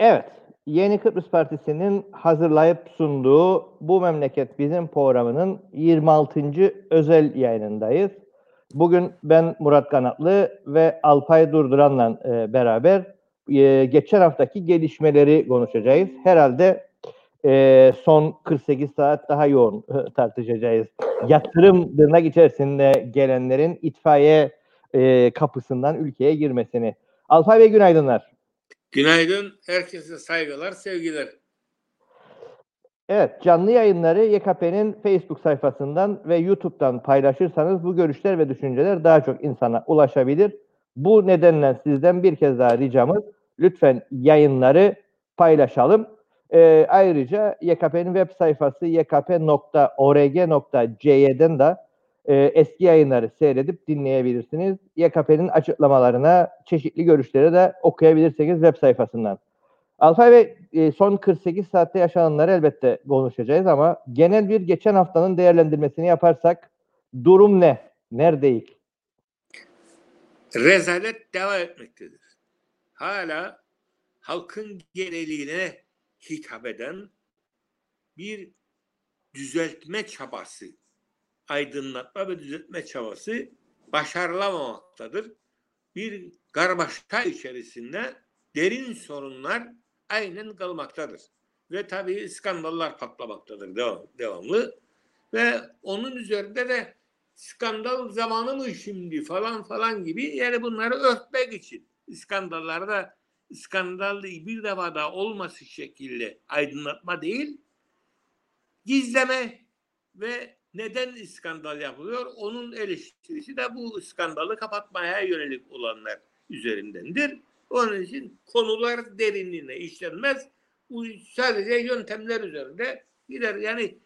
Evet, Yeni Kıbrıs Partisi'nin hazırlayıp sunduğu Bu Memleket Bizim programının 26. özel yayınındayız. Bugün ben Murat Kanatlı ve Alpay Durduran'la e, beraber e, geçen haftaki gelişmeleri konuşacağız. Herhalde e, son 48 saat daha yoğun e, tartışacağız. Yatırım tırnak içerisinde gelenlerin itfaiye kapısından ülkeye girmesini. Alpay Bey günaydınlar. Günaydın. Herkese saygılar, sevgiler. Evet, canlı yayınları YKP'nin Facebook sayfasından ve YouTube'dan paylaşırsanız bu görüşler ve düşünceler daha çok insana ulaşabilir. Bu nedenle sizden bir kez daha ricamız lütfen yayınları paylaşalım. Ee, ayrıca YKP'nin web sayfası ykp.org.c'den de e, eski yayınları seyredip dinleyebilirsiniz. YKP'nin açıklamalarına, çeşitli görüşleri de okuyabilirsiniz web sayfasından. Alpay Bey e, son 48 saatte yaşananları elbette konuşacağız ama genel bir geçen haftanın değerlendirmesini yaparsak durum ne? Neredeyiz? Rezalet devam etmektedir. Hala halkın geneliğine hitap eden bir düzeltme çabası, aydınlatma ve düzeltme çabası başarılamamaktadır. Bir karmaşa içerisinde derin sorunlar aynen kalmaktadır. Ve tabii skandallar patlamaktadır devam, devamlı. Ve onun üzerinde de skandal zamanı mı şimdi falan falan gibi yani bunları örtmek için skandallarda skandal bir defa daha olması şekilde aydınlatma değil gizleme ve neden skandal yapılıyor onun eleştirisi de bu skandalı kapatmaya yönelik olanlar üzerindendir. Onun için konular derinliğine işlenmez. Bu sadece yöntemler üzerinde gider. Yani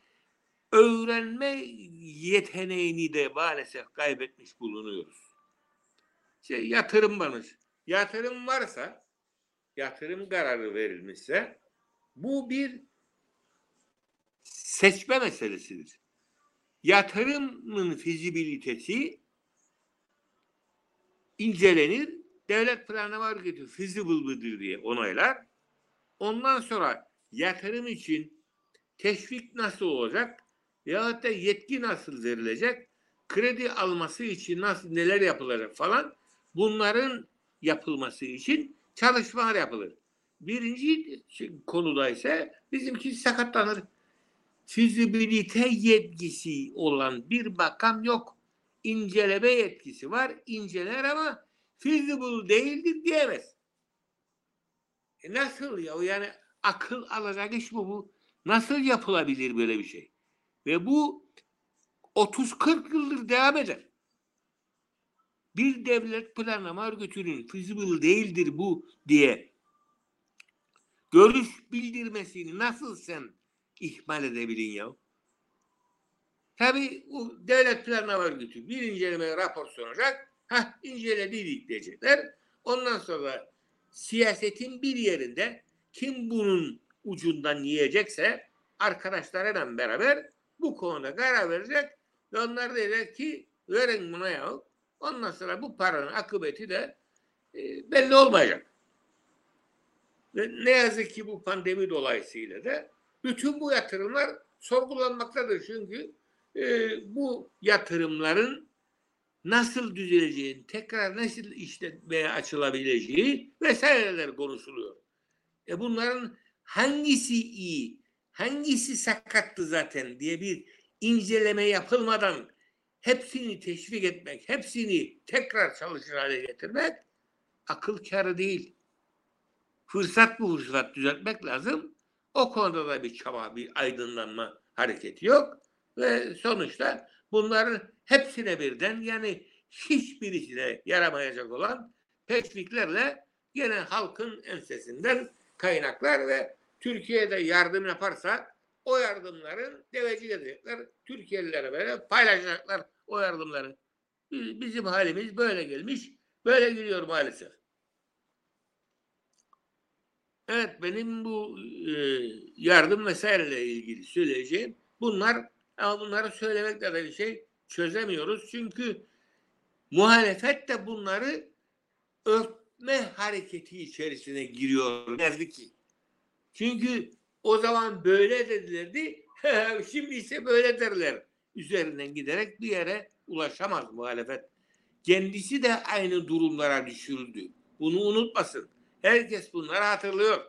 öğrenme yeteneğini de maalesef kaybetmiş bulunuyoruz. Şey, yatırım varmış. Yatırım varsa, yatırım kararı verilmişse bu bir seçme meselesidir. Yatırımın fizibilitesi incelenir, devlet planlama örgütü feasible mıdır diye onaylar. Ondan sonra yatırım için teşvik nasıl olacak veyahut da yetki nasıl verilecek, kredi alması için nasıl neler yapılacak falan bunların yapılması için çalışmalar yapılır. Birinci konuda ise bizimki sakatlanır. Fizibilite yetkisi olan bir bakan yok. İnceleme yetkisi var. inceler ama feasible değildir diyemez. E nasıl ya? Yani akıl alacak iş bu bu. Nasıl yapılabilir böyle bir şey? Ve bu 30-40 yıldır devam eder. Bir devlet planlama örgütünün feasible değildir bu diye görüş bildirmesini nasıl sen ihmal edebilin ya? Tabi bu devlet planlama örgütü bir inceleme rapor sunacak. Ha inceledik diyecekler. Ondan sonra siyasetin bir yerinde kim bunun ucundan yiyecekse arkadaşlarıyla beraber bu konuda karar verecek ve onlar diyecek ki verin buna ya. Ondan sonra bu paranın akıbeti de e, belli olmayacak. Ve ne yazık ki bu pandemi dolayısıyla da bütün bu yatırımlar sorgulanmaktadır. Çünkü e, bu yatırımların nasıl düzeleceğini, tekrar nasıl işletmeye açılabileceği vesaireler konuşuluyor. E bunların hangisi iyi, hangisi sakattı zaten diye bir inceleme yapılmadan hepsini teşvik etmek, hepsini tekrar çalışır hale getirmek akıl kârı değil. Fırsat bu fırsat düzeltmek lazım. O konuda da bir çaba, bir aydınlanma hareketi yok. Ve sonuçta bunların hepsine birden yani hiçbirisine yaramayacak olan teşviklerle yine halkın ensesinden kaynaklar ve Türkiye'de yardım yaparsa o yardımların deveci edecekler. Türkiye'lilere böyle paylaşacaklar o yardımları. Bizim halimiz böyle gelmiş. Böyle gidiyor maalesef. Evet benim bu e, yardım vesaireyle ilgili söyleyeceğim bunlar ama bunları söylemekle de bir şey çözemiyoruz. Çünkü muhalefet de bunları örtme hareketi içerisine giriyor. Ne ki. Çünkü o zaman böyle dedilerdi. Şimdi ise böyle derler. Üzerinden giderek bir yere ulaşamaz muhalefet. Kendisi de aynı durumlara düşürüldü. Bunu unutmasın. Herkes bunları hatırlıyor.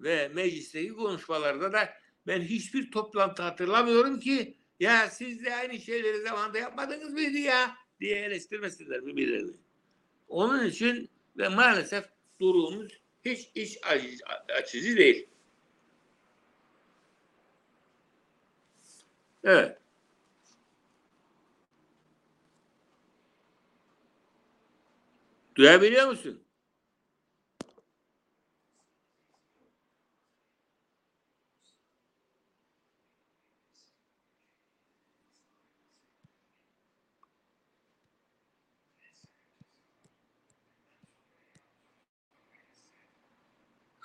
Ve meclisteki konuşmalarda da ben hiçbir toplantı hatırlamıyorum ki ya siz de aynı şeyleri zamanında yapmadınız mıydı ya diye eleştirmesinler birbirlerini. Onun için ve maalesef durumumuz hiç iç açıcı, değil. Evet. Duyabiliyor musun?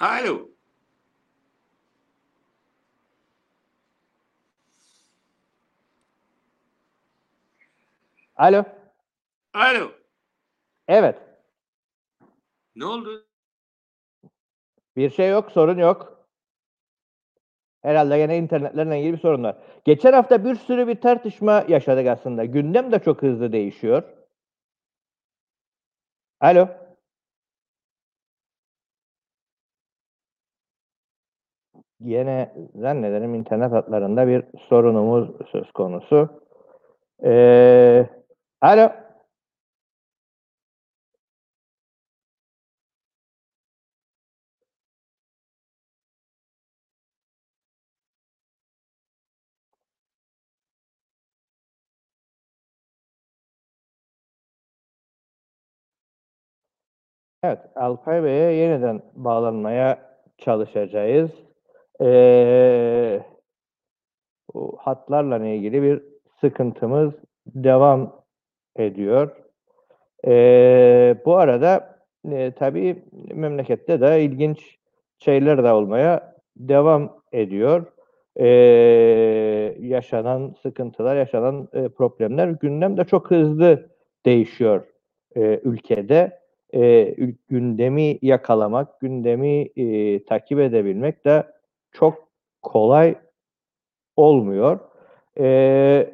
Alo. Alo. Alo. Evet. Ne oldu? Bir şey yok, sorun yok. Herhalde yine internetlerle ilgili bir sorun var. Geçen hafta bir sürü bir tartışma yaşadık aslında. Gündem de çok hızlı değişiyor. Alo. Yine zannederim internet hatlarında bir sorunumuz söz konusu. Ee, alo. Evet, Alpay Bey'e yeniden bağlanmaya çalışacağız. Ee, bu hatlarla ilgili bir sıkıntımız devam ediyor. Ee, bu arada e, tabii memlekette de ilginç şeyler de olmaya devam ediyor. Ee, yaşanan sıkıntılar, yaşanan e, problemler gündem de çok hızlı değişiyor e, ülkede. E, gündemi yakalamak, gündemi e, takip edebilmek de çok kolay olmuyor. Ee,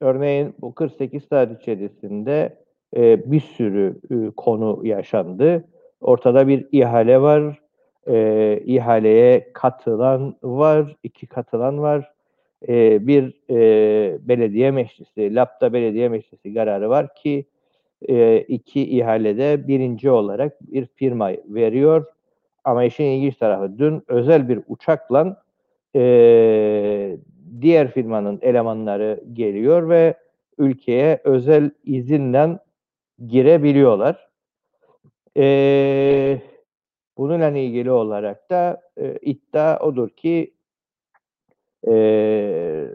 örneğin bu 48 saat içerisinde e, bir sürü e, konu yaşandı. Ortada bir ihale var. E, ihaleye katılan var, iki katılan var. E, bir e, belediye meclisi, LAP'ta belediye meclisi kararı var ki e, iki ihalede birinci olarak bir firma veriyor. Ama işin ilginç tarafı dün özel bir uçakla e, diğer firmanın elemanları geliyor ve ülkeye özel izinle girebiliyorlar. E, bununla ilgili olarak da e, iddia odur ki e,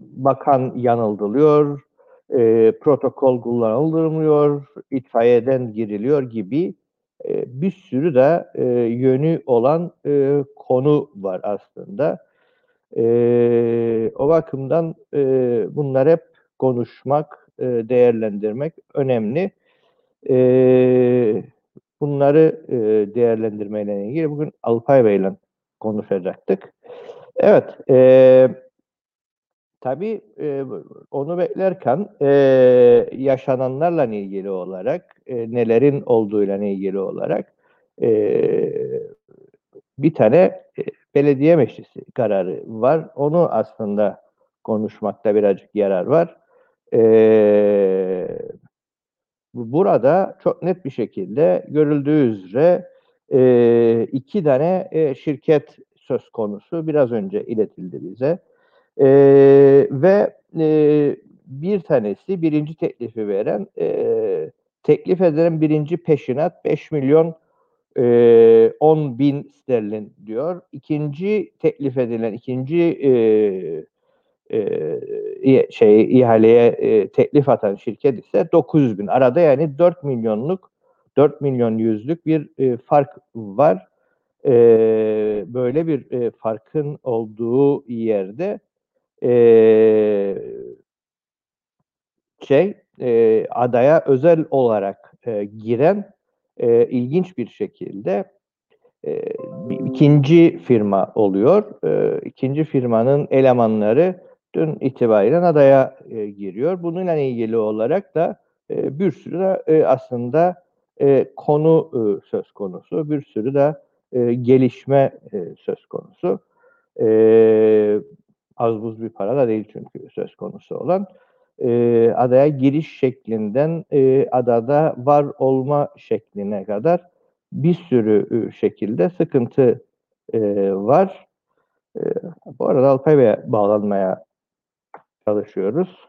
bakan yanıldırılıyor, e, protokol kullanılmıyor, itfaiyeden giriliyor gibi e, bir sürü de e, yönü olan e, konu var aslında. E, o bakımdan e, bunlar hep konuşmak, e, değerlendirmek önemli. E, bunları e, değerlendirmeyle ilgili bugün Alpay Bey'le konuşacaktık. Evet, e, tabii e, onu beklerken e, yaşananlarla ilgili olarak, e, nelerin olduğuyla ilgili olarak e, bir tane e, belediye meclisi kararı var. Onu aslında konuşmakta birazcık yarar var. E, burada çok net bir şekilde görüldüğü üzere e, iki tane e, şirket söz konusu biraz önce iletildi bize. E, ve e, bir tanesi birinci teklifi veren e, teklif edilen birinci peşinat 5 milyon e, 10 bin sterlin diyor. İkinci teklif edilen ikinci e, e, şey ihaleye e, teklif atan şirket ise 900 bin. Arada yani 4 milyonluk 4 milyon yüzlük bir e, fark var. E, böyle bir e, farkın olduğu yerde şey e, adaya özel olarak e, giren e, ilginç bir şekilde e, ikinci firma oluyor. E, ikinci firmanın elemanları dün itibariyle adaya e, giriyor. Bununla ilgili olarak da e, bir sürü de e, aslında e, konu e, söz konusu, bir sürü de e, gelişme e, söz konusu. E, az buz bir para da değil çünkü söz konusu olan. E, adaya giriş şeklinden e, adada var olma şekline kadar bir sürü şekilde sıkıntı e, var. E, bu arada Alpay Bey'e bağlanmaya çalışıyoruz.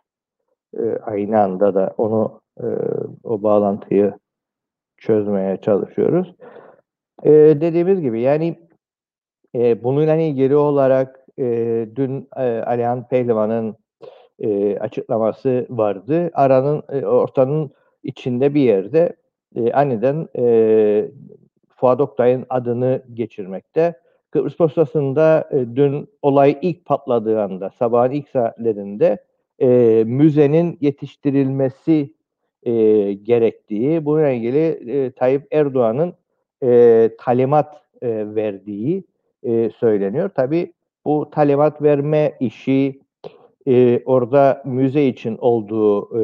E, aynı anda da onu e, o bağlantıyı çözmeye çalışıyoruz. E, dediğimiz gibi yani e, bununla ilgili olarak e, dün e, Alihan Pehlivan'ın e, açıklaması vardı. Aranın e, ortanın içinde bir yerde e, aniden e, Fuat Oktay'ın adını geçirmekte. Kıbrıs Postası'nda e, dün olay ilk patladığı anda, sabahın ilk saatlerinde e, müzenin yetiştirilmesi e, gerektiği, bununla ilgili e, Tayyip Erdoğan'ın e, talimat e, verdiği e, söyleniyor. Tabii bu talimat verme işi e, orada müze için olduğu e,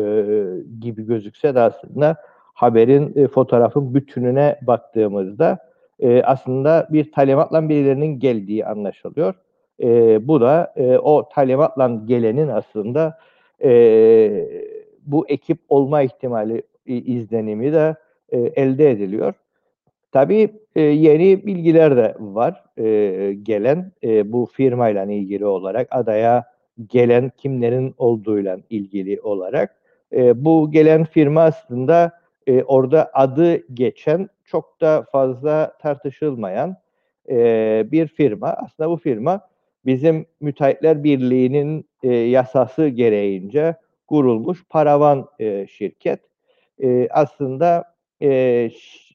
gibi gözükse de aslında haberin e, fotoğrafın bütününe baktığımızda e, aslında bir talimatla birilerinin geldiği anlaşılıyor. E, bu da e, o talimatla gelenin aslında e, bu ekip olma ihtimali izlenimi de e, elde ediliyor. Tabii e, yeni bilgiler de var e, gelen e, bu firmayla ilgili olarak adaya gelen kimlerin olduğuyla ilgili olarak. E, bu gelen firma aslında e, orada adı geçen çok da fazla tartışılmayan e, bir firma. Aslında bu firma bizim Müteahhitler Birliği'nin e, yasası gereğince kurulmuş paravan e, şirket. E, aslında e,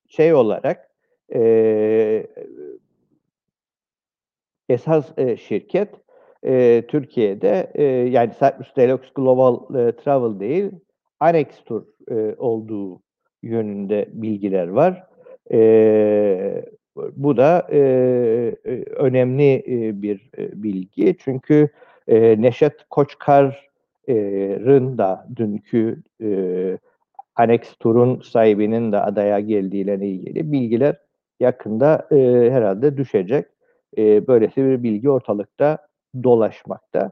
şey olarak e, esas e, şirket e, Türkiye'de e, yani Cyprus Deluxe Global e, Travel değil Annex Tour e, olduğu yönünde bilgiler var. E, bu da e, önemli e, bir e, bilgi çünkü e, Neşet Koçkar'ın da dünkü e, Annex Tur'un sahibinin de adaya geldiğiyle ilgili bilgiler yakında e, herhalde düşecek. E, böylesi bir bilgi ortalıkta dolaşmakta.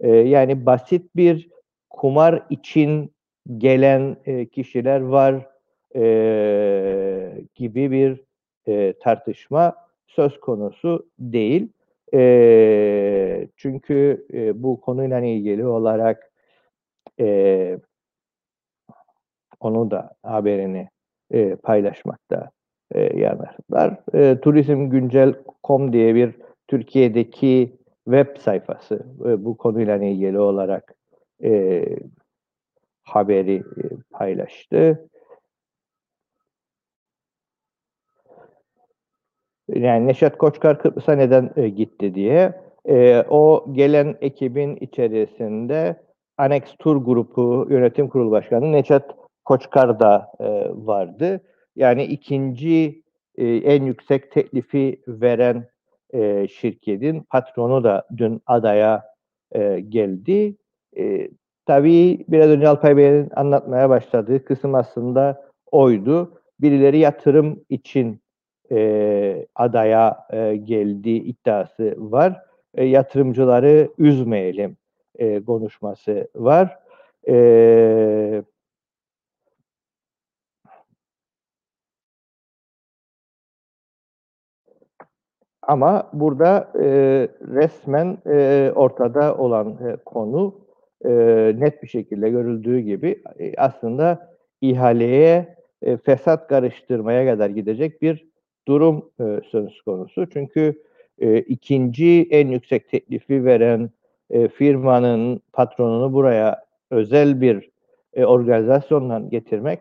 E, yani basit bir kumar için gelen e, kişiler var e, gibi bir e, tartışma söz konusu değil. E, çünkü e, bu konuyla ilgili olarak e, onu da haberini e, paylaşmakta e, yanarlar. E, Turizmgüncel.com diye bir Türkiye'deki web sayfası e, bu konuyla ilgili olarak e, haberi e, paylaştı. Yani Neşet Koçkar Kıbrıs'a neden e, gitti diye. E, o gelen ekibin içerisinde Annex Tur Grupu Yönetim Kurulu Başkanı Neşet Koçkar da e, vardı. Yani ikinci e, en yüksek teklifi veren e, şirketin patronu da dün adaya e, geldi. E, tabii biraz önce Alpay Bey'in anlatmaya başladığı kısım aslında oydu. Birileri yatırım için e, adaya e, geldiği iddiası var. E, yatırımcıları üzmeyelim e, konuşması var. E, Ama burada e, resmen e, ortada olan e, konu e, net bir şekilde görüldüğü gibi e, aslında ihaleye e, fesat karıştırmaya kadar gidecek bir durum e, söz konusu. Çünkü e, ikinci en yüksek teklifi veren e, firmanın patronunu buraya özel bir e, organizasyonla getirmek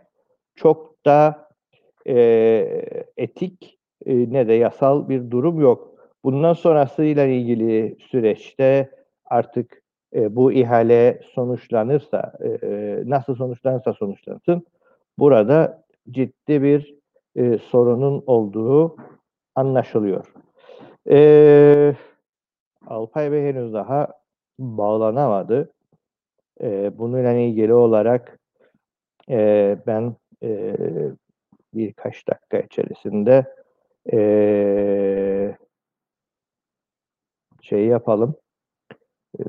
çok da e, etik e, ne de yasal bir durum yok. Bundan sonrasıyla ilgili süreçte artık e, bu ihale sonuçlanırsa, e, e, nasıl sonuçlanırsa sonuçlansın, burada ciddi bir e, sorunun olduğu anlaşılıyor. Ee, Alpay Bey henüz daha bağlanamadı. Ee, bununla ilgili olarak e, ben e, birkaç dakika içerisinde e, şey yapalım. Ee,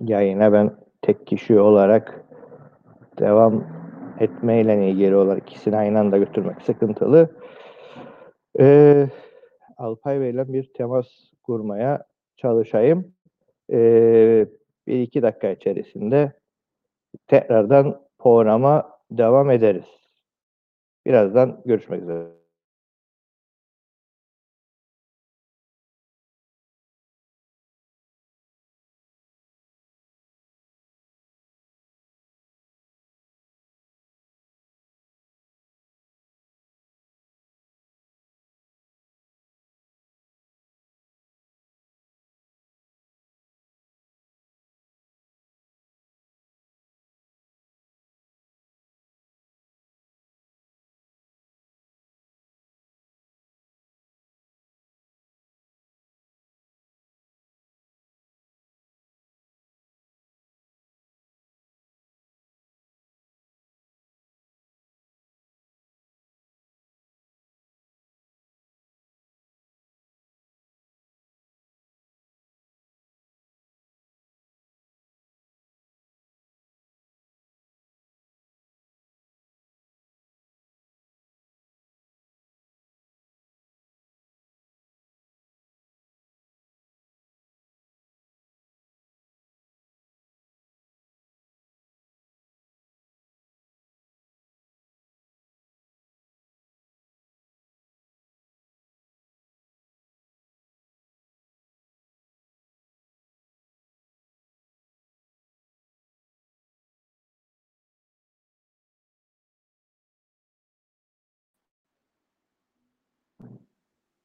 yayına ben tek kişi olarak devam etmeyle ilgili olarak ikisini aynı anda götürmek sıkıntılı. Ee, Alpay Bey'le bir temas kurmaya çalışayım. Ee, bir iki dakika içerisinde tekrardan programa devam ederiz. Birazdan görüşmek üzere.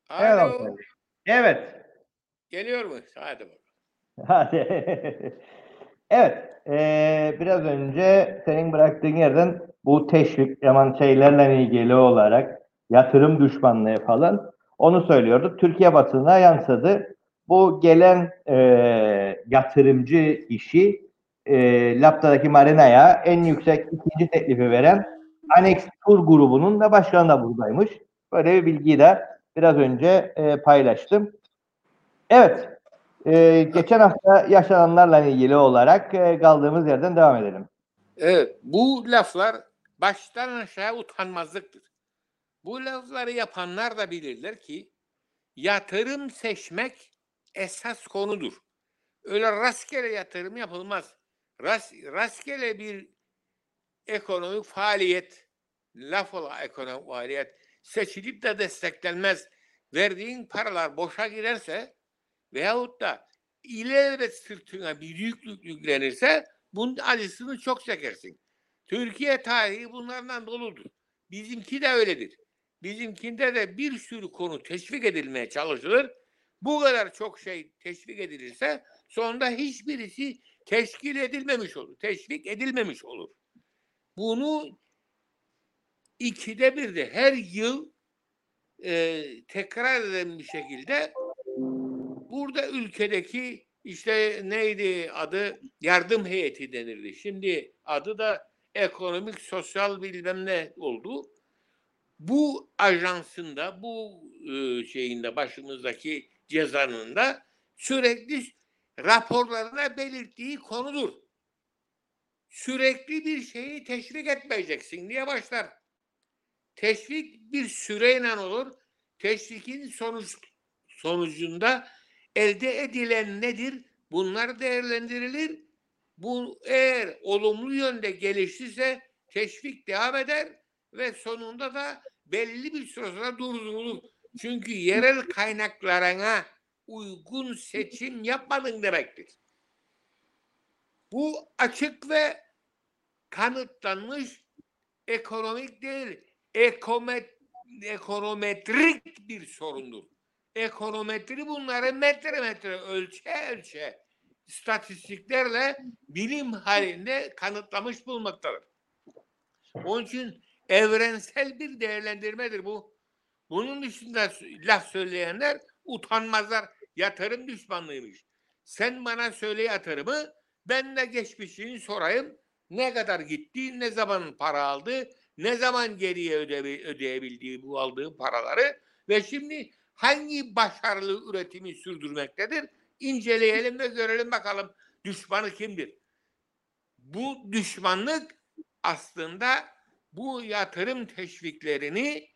Alo. Bey. Evet. Geliyor mu? Hadi bakalım. Hadi. evet. eee, biraz önce senin bıraktığın yerden bu teşvik yaman şeylerle ilgili olarak yatırım düşmanlığı falan onu söylüyorduk. Türkiye basınına yansıdı. Bu gelen eee, yatırımcı işi eee Lapta'daki marinaya en yüksek ikinci teklifi veren Annex Tur grubunun da başkanı da buradaymış. Böyle bir bilgiyi de biraz önce eee, paylaştım. Evet. Ee, geçen hafta yaşananlarla ilgili olarak e, kaldığımız yerden devam edelim. Evet, bu laflar baştan aşağı utanmazlıktır. Bu lafları yapanlar da bilirler ki yatırım seçmek esas konudur. Öyle rastgele yatırım yapılmaz. Ras, rastgele bir ekonomik faaliyet, laf ola ekonomik faaliyet seçilip de desteklenmez. Verdiğin paralar boşa girerse veyahut da ilelebet sırtına bir yüklük yüklenirse bunun acısını çok çekersin. Türkiye tarihi bunlardan doludur. Bizimki de öyledir. Bizimkinde de bir sürü konu teşvik edilmeye çalışılır. Bu kadar çok şey teşvik edilirse sonunda hiçbirisi teşkil edilmemiş olur. Teşvik edilmemiş olur. Bunu ikide bir de her yıl e, tekrar eden bir şekilde burada ülkedeki işte neydi adı yardım heyeti denirdi. Şimdi adı da ekonomik sosyal bilmem ne oldu. Bu ajansında bu e, şeyinde başımızdaki cezanın da sürekli raporlarına belirttiği konudur. Sürekli bir şeyi teşvik etmeyeceksin diye başlar. Teşvik bir süreyle olur. Teşvikin sonuç sonucunda elde edilen nedir? Bunlar değerlendirilir. Bu eğer olumlu yönde gelişirse teşvik devam eder ve sonunda da belli bir süre sonra durdurulur. Çünkü yerel kaynaklarına uygun seçim yapmadın demektir. Bu açık ve kanıtlanmış ekonomik değil, ekomet, ekonometrik bir sorundur ekonometri bunları metre metre ölçe ölçe istatistiklerle bilim halinde kanıtlamış bulmaktadır. Onun için evrensel bir değerlendirmedir bu. Bunun dışında laf söyleyenler utanmazlar. Yatırım düşmanlığıymış. Sen bana söyle yatırımı ben de geçmişini sorayım. Ne kadar gitti, ne zaman para aldı, ne zaman geriye öde, ödeyebildiği bu aldığı paraları ve şimdi hangi başarılı üretimi sürdürmektedir? İnceleyelim ve görelim bakalım düşmanı kimdir? Bu düşmanlık aslında bu yatırım teşviklerini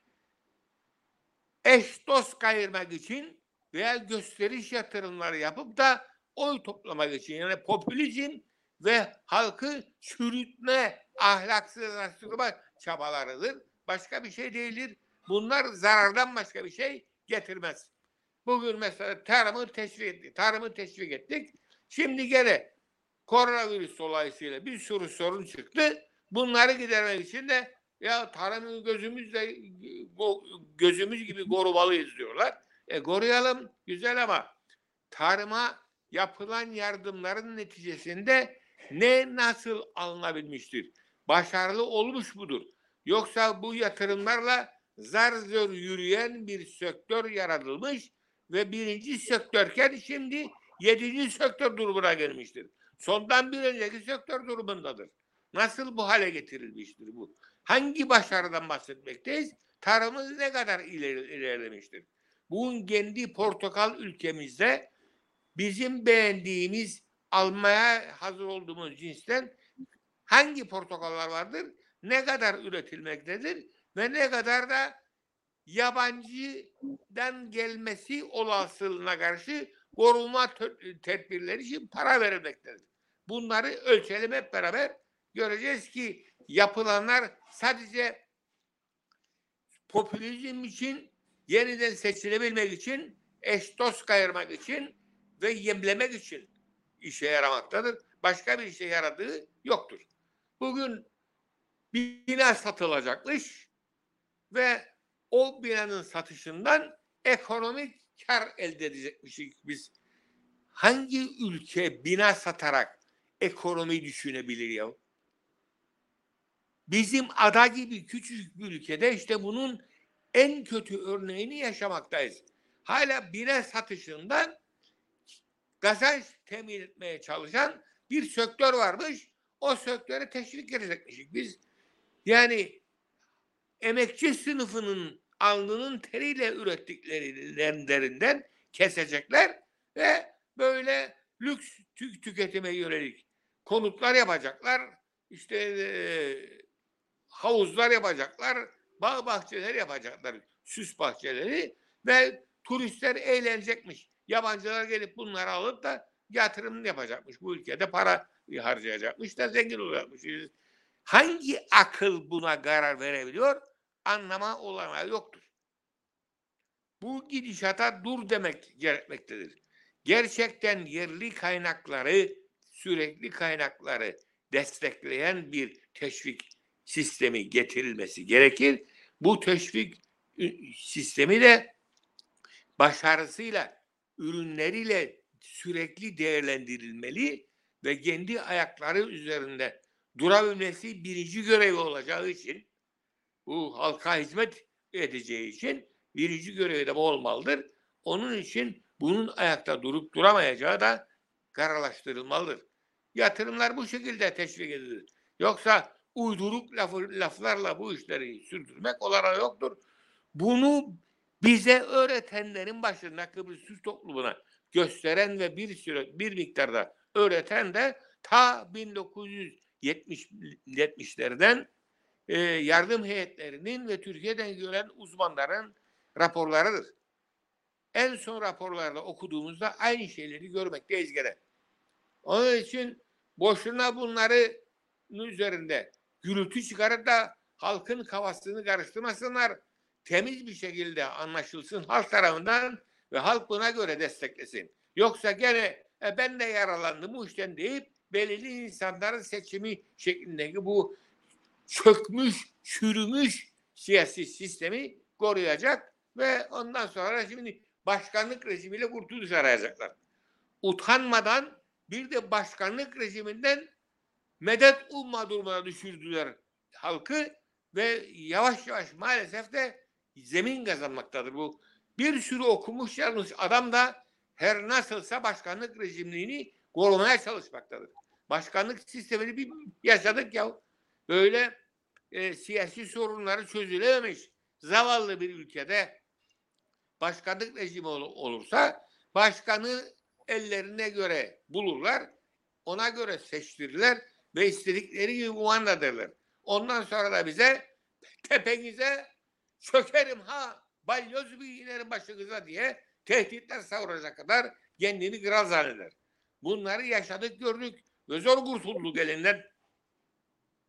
eş dost kayırmak için veya gösteriş yatırımları yapıp da oy toplamak için yani popülizm ve halkı çürütme, ahlaksızlaştırma çabalarıdır. Başka bir şey değildir. Bunlar zarardan başka bir şey getirmez. Bugün mesela tarımı teşvik ettik. Tarımı teşvik ettik. Şimdi gene koronavirüs dolayısıyla bir sürü sorun çıktı. Bunları gidermek için de ya tarımı gözümüzle gözümüz gibi korumalıyız diyorlar. E koruyalım güzel ama tarıma yapılan yardımların neticesinde ne nasıl alınabilmiştir? Başarılı olmuş mudur? Yoksa bu yatırımlarla zar zor yürüyen bir sektör yaratılmış ve birinci sektörken şimdi yedinci sektör durumuna gelmiştir. Sondan bir önceki sektör durumundadır. Nasıl bu hale getirilmiştir bu? Hangi başarıdan bahsetmekteyiz? Tarımımız ne kadar ileri, ilerlemiştir? Bugün kendi portakal ülkemizde bizim beğendiğimiz almaya hazır olduğumuz cinsten hangi portakallar vardır? Ne kadar üretilmektedir? Ve ne kadar da yabancıdan gelmesi olasılığına karşı koruma tö- tedbirleri için para verilmektedir. Bunları ölçelim hep beraber göreceğiz ki yapılanlar sadece popülizm için yeniden seçilebilmek için eş dost kayırmak için ve yemlemek için işe yaramaktadır. Başka bir işe yaradığı yoktur. Bugün bina satılacakmış ve o binanın satışından ekonomik kar elde edecekmişiz biz. Hangi ülke bina satarak ekonomi düşünebilir ya? Bizim ada gibi küçücük bir ülkede işte bunun en kötü örneğini yaşamaktayız. Hala bina satışından kazanç temin etmeye çalışan bir sektör varmış. O sektöre teşvik edecekmişik biz. Yani emekçi sınıfının alnının teriyle ürettiklerinden kesecekler ve böyle lüks tü- tüketime yönelik konutlar yapacaklar. İşte eee, havuzlar yapacaklar, bağ bahçeleri yapacaklar, süs bahçeleri ve turistler eğlenecekmiş. Yabancılar gelip bunları alıp da yatırım yapacakmış. Bu ülkede para harcayacakmış da zengin olacakmış. Hangi akıl buna karar verebiliyor? Anlama olanağı yoktur. Bu gidişata dur demek gerekmektedir. Gerçekten yerli kaynakları, sürekli kaynakları destekleyen bir teşvik sistemi getirilmesi gerekir. Bu teşvik sistemi de başarısıyla, ürünleriyle sürekli değerlendirilmeli ve kendi ayakları üzerinde durabilmesi birinci görevi olacağı için bu halka hizmet edeceği için birinci görevi de bu olmalıdır. Onun için bunun ayakta durup duramayacağı da kararlaştırılmalıdır. Yatırımlar bu şekilde teşvik edilir. Yoksa uyduruk lafı, laflarla bu işleri sürdürmek olanağı yoktur. Bunu bize öğretenlerin başında Kıbrıs Türk toplumuna gösteren ve bir süre bir miktarda öğreten de ta 1970 70'lerden e, yardım heyetlerinin ve Türkiye'den gelen uzmanların raporlarıdır. En son raporlarda okuduğumuzda aynı şeyleri görmekteyiz gene. Onun için boşuna bunları üzerinde gürültü çıkarıp da halkın kafasını karıştırmasınlar. Temiz bir şekilde anlaşılsın halk tarafından ve halk buna göre desteklesin. Yoksa gene e, ben de yaralandım bu işten deyip belirli insanların seçimi şeklindeki bu çökmüş, çürümüş siyasi sistemi koruyacak ve ondan sonra şimdi başkanlık rejimiyle kurtuluş arayacaklar. Utanmadan bir de başkanlık rejiminden medet umma durumuna düşürdüler halkı ve yavaş yavaş maalesef de zemin kazanmaktadır bu. Bir sürü okumuş yanlış adam da her nasılsa başkanlık rejimliğini korumaya çalışmaktadır. Başkanlık sistemini bir yaşadık ya. Böyle e, siyasi sorunları çözülememiş zavallı bir ülkede başkanlık rejimi ol- olursa başkanı ellerine göre bulurlar. Ona göre seçtirirler ve istedikleri gibi kumanda ederler. Ondan sonra da bize tepenize çökerim ha balyoz bir inerim başınıza diye tehditler savuracak kadar kendini kral zanneder. Bunları yaşadık gördük ve zor kurtulduk elinden.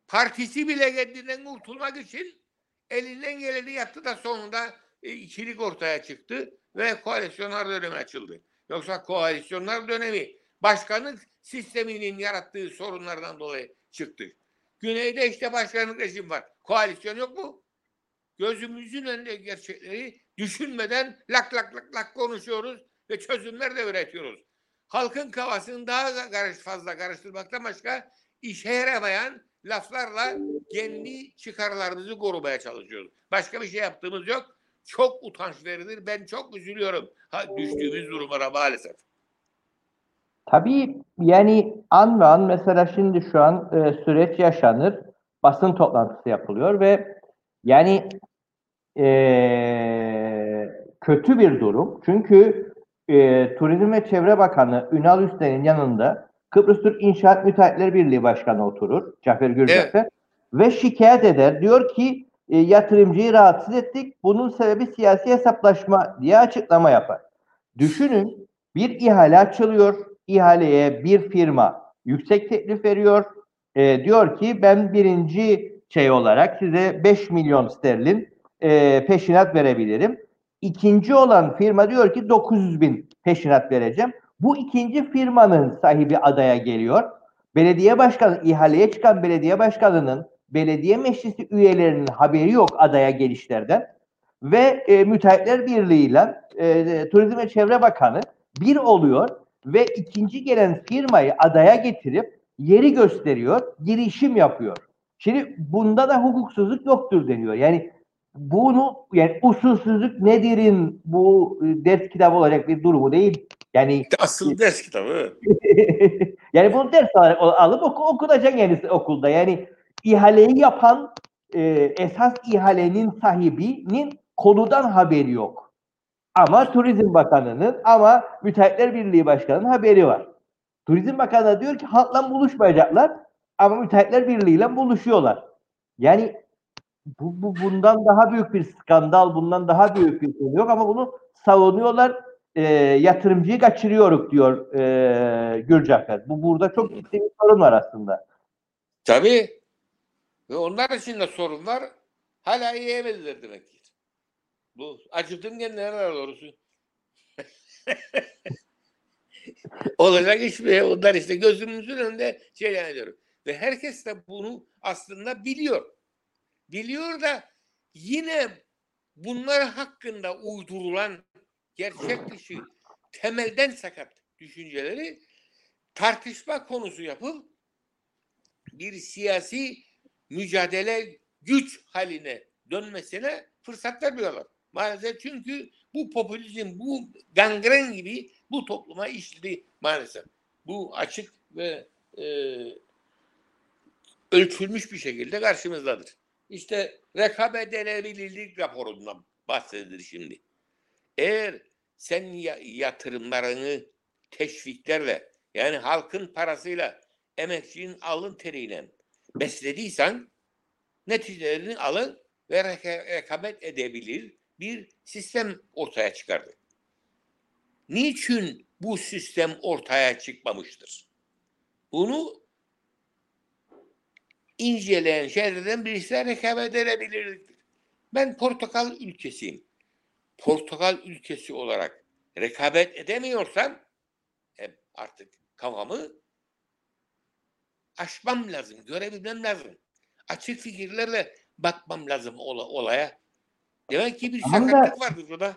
Partisi bile kendinden kurtulmak için elinden geleni yaptı da sonunda e, ikilik ortaya çıktı ve koalisyonlar dönemi açıldı. Yoksa koalisyonlar dönemi başkanlık sisteminin yarattığı sorunlardan dolayı çıktı. Güneyde işte başkanlık rejim var. Koalisyon yok mu? Gözümüzün önünde gerçekleri düşünmeden lak lak lak lak konuşuyoruz ve çözümler de üretiyoruz. Halkın kafasını daha da karış, fazla karıştırmaktan başka işe yaramayan laflarla kendi çıkarlarımızı korumaya çalışıyoruz. Başka bir şey yaptığımız yok. Çok utanç verilir. Ben çok üzülüyorum. Ha, düştüğümüz durumlara maalesef. Tabii yani an ve an mesela şimdi şu an e, süreç yaşanır. Basın toplantısı yapılıyor ve yani e, kötü bir durum. Çünkü e, Turizm ve Çevre Bakanı Ünal Üsten'in yanında Kıbrıs Türk İnşaat Müteahhitleri Birliği Başkanı oturur. Cafer Gürcafer. Ve şikayet eder. Diyor ki e, yatırımcıyı rahatsız ettik. Bunun sebebi siyasi hesaplaşma diye açıklama yapar. Düşünün bir ihale açılıyor. İhaleye bir firma yüksek teklif veriyor. E, diyor ki ben birinci şey olarak size 5 milyon sterlin e, peşinat verebilirim. İkinci olan firma diyor ki 900 bin peşinat vereceğim. Bu ikinci firmanın sahibi adaya geliyor. Belediye başkanı, ihaleye çıkan belediye başkanının belediye meclisi üyelerinin haberi yok adaya gelişlerden. Ve e, Müteahhitler Birliği ile e, Turizm ve Çevre Bakanı bir oluyor ve ikinci gelen firmayı adaya getirip yeri gösteriyor, girişim yapıyor. Şimdi bunda da hukuksuzluk yoktur deniyor. Yani bunu yani usulsüzlük nedir'in bu e, ders kitabı olacak bir durumu değil. Yani Asıl ders kitabı. yani bunu ders olarak al- alıp oku, okunacak yani okulda. Yani ihaleyi yapan e, esas ihalenin sahibinin konudan haberi yok. Ama Turizm Bakanı'nın ama Müteahhitler Birliği Başkanı'nın haberi var. Turizm Bakanı diyor ki halkla buluşmayacaklar ama Müteahhitler Birliği ile buluşuyorlar. Yani bu, bu bundan daha büyük bir skandal, bundan daha büyük bir konu yok ama bunu savunuyorlar. E, yatırımcıyı kaçırıyoruz diyor e, Gürcafer. Bu burada çok ciddi bir sorun var aslında. Tabii. Ve onlar için de sorun var. Hala yiyemediler demektir. Bu acıktım kendilerine doğrusu. Olacak iş mi? Onlar işte gözümüzün önünde cereyan ediyor. Ve herkes de bunu aslında biliyor. Biliyor da yine bunlar hakkında uydurulan gerçek dışı temelden sakat düşünceleri tartışma konusu yapıp bir siyasi mücadele güç haline dönmesine fırsat vermiyorlar. Maalesef çünkü bu popülizm, bu gangren gibi bu topluma işledi maalesef. Bu açık ve e, ölçülmüş bir şekilde karşımızdadır. İşte rekabet edilebilirlik raporundan bahsedilir şimdi. Eğer sen ya- yatırımlarını teşviklerle yani halkın parasıyla emekçinin alın teriyle beslediysen neticelerini alın ve reka- rekabet edebilir bir sistem ortaya çıkardı. Niçin bu sistem ortaya çıkmamıştır? Bunu inceleyen şeylerden birisi de rekabet edebilirliktir. Ben Portakal ülkesiyim. Portakal ülkesi olarak rekabet edemiyorsam e, artık kafamı aşmam lazım, görebilmem lazım. Açık fikirlerle bakmam lazım ola- olaya. Demek ki bir Ama sakatlık vardır burada.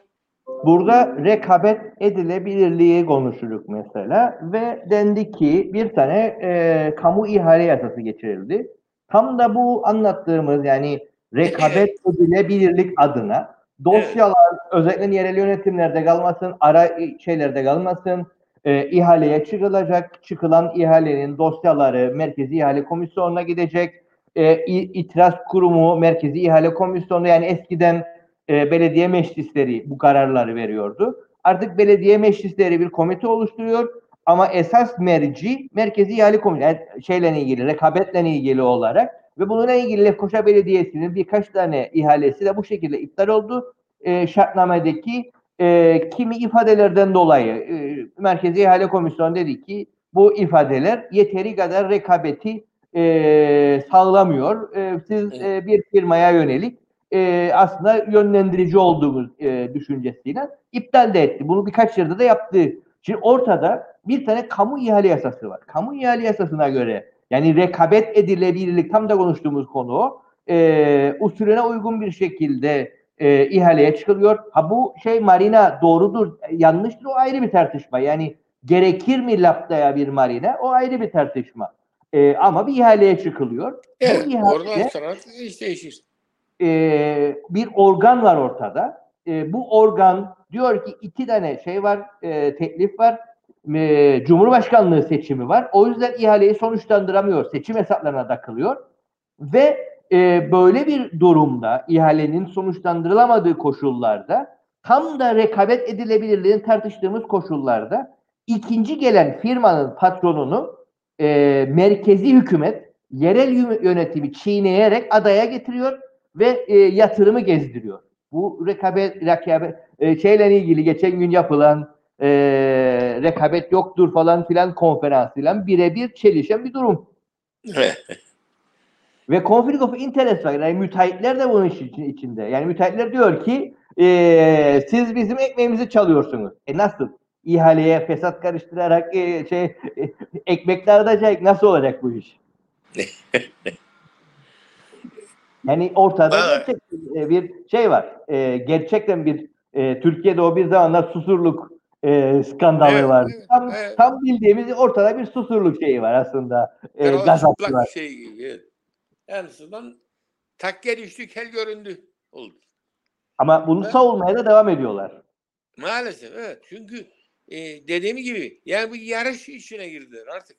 Burada rekabet edilebilirliği konuşuluk mesela ve dendi ki bir tane e, kamu ihale yasası geçirildi. Tam da bu anlattığımız yani rekabet edilebilirlik adına Dosyalar özellikle yerel yönetimlerde kalmasın, ara şeylerde kalmasın. E, ihaleye çıkılacak. Çıkılan ihalenin dosyaları Merkezi İhale Komisyonu'na gidecek. E, İtiraz Kurumu Merkezi İhale Komisyonu yani eskiden e, belediye meclisleri bu kararları veriyordu. Artık belediye meclisleri bir komite oluşturuyor ama esas merci Merkezi İhale Komisyonu yani şeyle ilgili, rekabetle ilgili olarak ve bununla ilgili Lefkoşa Belediyesi'nin birkaç tane ihalesi de bu şekilde iptal oldu. E, şartnamedeki e, kimi ifadelerden dolayı e, Merkezi İhale Komisyonu dedi ki bu ifadeler yeteri kadar rekabeti e, sağlamıyor. E, siz e, bir firmaya yönelik e, aslında yönlendirici olduğumuz e, düşüncesiyle iptal de etti. Bunu birkaç yerde de yaptı. Şimdi ortada bir tane kamu ihale yasası var. Kamu ihale yasasına göre yani rekabet edilebilirlik tam da konuştuğumuz konu. E, usulüne uygun bir şekilde e, ihaleye çıkılıyor. Ha bu şey marina doğrudur, yanlıştır o ayrı bir tartışma. Yani gerekir mi Lapta'ya bir marina o ayrı bir tartışma. E, ama bir ihaleye çıkılıyor. Evet, bu oradan ihalede sonra iş değişir. e, bir organ var ortada. E, bu organ diyor ki iki tane şey var, e, teklif var. E, Cumhurbaşkanlığı seçimi var. O yüzden ihaleyi sonuçlandıramıyor. Seçim hesaplarına takılıyor. Ve e, böyle bir durumda ihalenin sonuçlandırılamadığı koşullarda tam da rekabet edilebilirliğini tartıştığımız koşullarda ikinci gelen firmanın patronunu e, merkezi hükümet yerel yö- yönetimi çiğneyerek adaya getiriyor ve e, yatırımı gezdiriyor. Bu rekabet, rekabet e, şeyle ilgili geçen gün yapılan e, rekabet yoktur falan filan konferansıyla birebir çelişen bir durum. Ve conflict of interest var. Yani müteahhitler de bunun işin içinde. Yani müteahhitler diyor ki eee, siz bizim ekmeğimizi çalıyorsunuz. E nasıl? İhaleye fesat karıştırarak e, şey e, ekmekler dağıtacak. Nasıl olacak bu iş? Yani ortada gerçekten e, bir şey var. E, gerçekten bir e, Türkiye'de o bir zamanlar susurluk e, skandalı Evet, vardı. evet, Tam, evet. tam bildiğimiz ortada bir susurluk şeyi var aslında. E, Kral gaz hattı çıplak var. şey gibi. evet. En azından takke düştük kel göründü oldu. Ama bunu Evet. savunmaya da devam ediyorlar. Maalesef evet. Çünkü e, dediğim gibi yani bu yarış işine girdiler artık.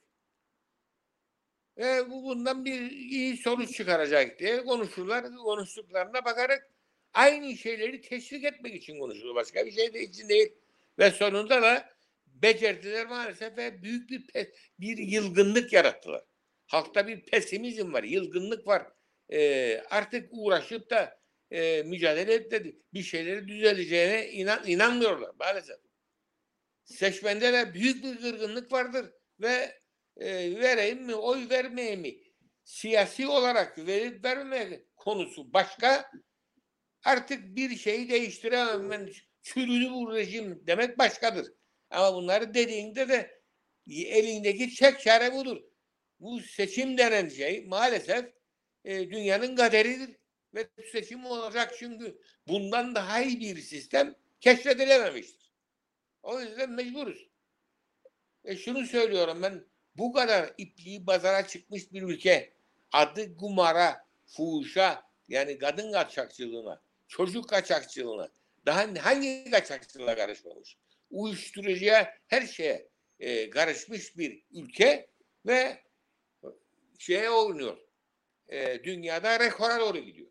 Ve bu bundan bir iyi sonuç çıkaracak diye konuşurlar. Konuştuklarına bakarak aynı şeyleri teşvik etmek için konuşulur. Başka bir şey de için değil. Ve sonunda da becerdiler maalesef ve büyük bir pe- bir yılgınlık yarattılar. Halkta bir pesimizm var, yılgınlık var. Ee, artık uğraşıp da e, mücadele edip de bir şeyleri düzeleceğine inan, inanmıyorlar maalesef. Seçmende de büyük bir kırgınlık vardır ve e, vereyim mi, oy vermeyeyim mi? Siyasi olarak verip vermeme konusu başka. Artık bir şeyi değiştiremem çürüdü bu rejim demek başkadır. Ama bunları dediğinde de elindeki çek çare budur. Bu seçim denen şey maalesef e, dünyanın kaderidir ve seçim olacak çünkü bundan daha iyi bir sistem keşfedilememiştir. O yüzden mecburuz. E şunu söylüyorum ben bu kadar ipliği pazara çıkmış bir ülke adı kumara, fuhuşa yani kadın kaçakçılığına, çocuk kaçakçılığına daha hangi kaçakçılığa karışmamış? Uyuşturucuya her şeye e, karışmış bir ülke ve şeye oynuyor. E, dünyada rekora doğru gidiyor.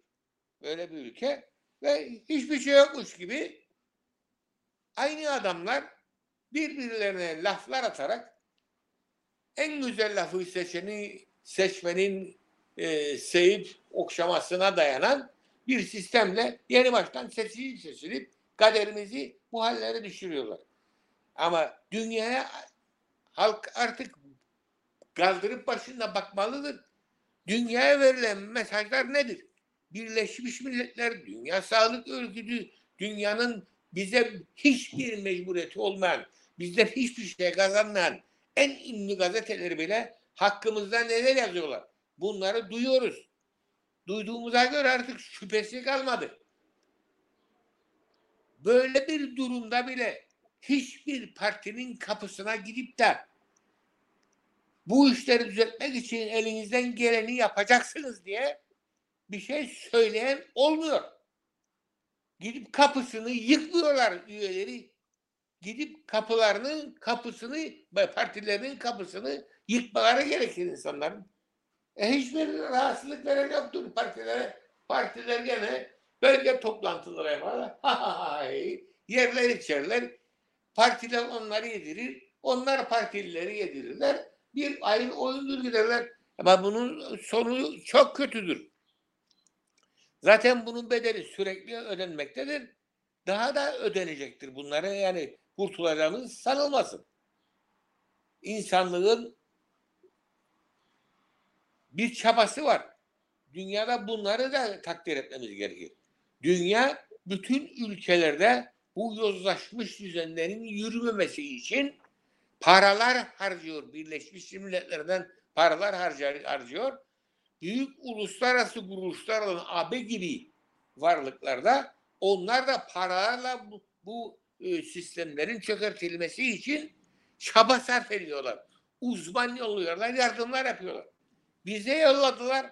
Böyle bir ülke ve hiçbir şey yokmuş gibi aynı adamlar birbirlerine laflar atarak en güzel lafı seçeni seçmenin e, sevip okşamasına dayanan bir sistemle yeni baştan seçilip seçilip kaderimizi bu hallere düşürüyorlar. Ama dünyaya halk artık kaldırıp başında bakmalıdır. Dünyaya verilen mesajlar nedir? Birleşmiş Milletler, Dünya Sağlık Örgütü, dünyanın bize hiçbir mecburiyeti olmayan, bizden hiçbir şey kazanmayan en ünlü gazeteleri bile hakkımızda neler yazıyorlar. Bunları duyuyoruz. Duyduğumuza göre artık şüphesi kalmadı. Böyle bir durumda bile hiçbir partinin kapısına gidip de bu işleri düzeltmek için elinizden geleni yapacaksınız diye bir şey söyleyen olmuyor. Gidip kapısını yıkmıyorlar üyeleri. Gidip kapılarının kapısını, partilerinin kapısını yıkmaları gerekir insanların. E hiçbir rahatsızlık veren yoktur partilere. Partiler gene bölge toplantıları ha. Yerler içerler. Partiler onları yedirir. Onlar partilileri yedirirler. Bir ayın oyundur giderler. Ama bunun sonu çok kötüdür. Zaten bunun bedeli sürekli ödenmektedir. Daha da ödenecektir bunları yani kurtulacağımız sanılmasın. İnsanlığın bir çabası var. Dünyada bunları da takdir etmemiz gerekir. Dünya bütün ülkelerde bu yozlaşmış düzenlerin yürümemesi için paralar harcıyor. Birleşmiş Milletler'den paralar harcıyor. Büyük uluslararası kuruluşlar olan AB gibi varlıklarda onlar da paralarla bu, bu e, sistemlerin çökertilmesi için çaba sarf ediyorlar. Uzman yolluyorlar, yardımlar yapıyorlar. Bize yolladılar.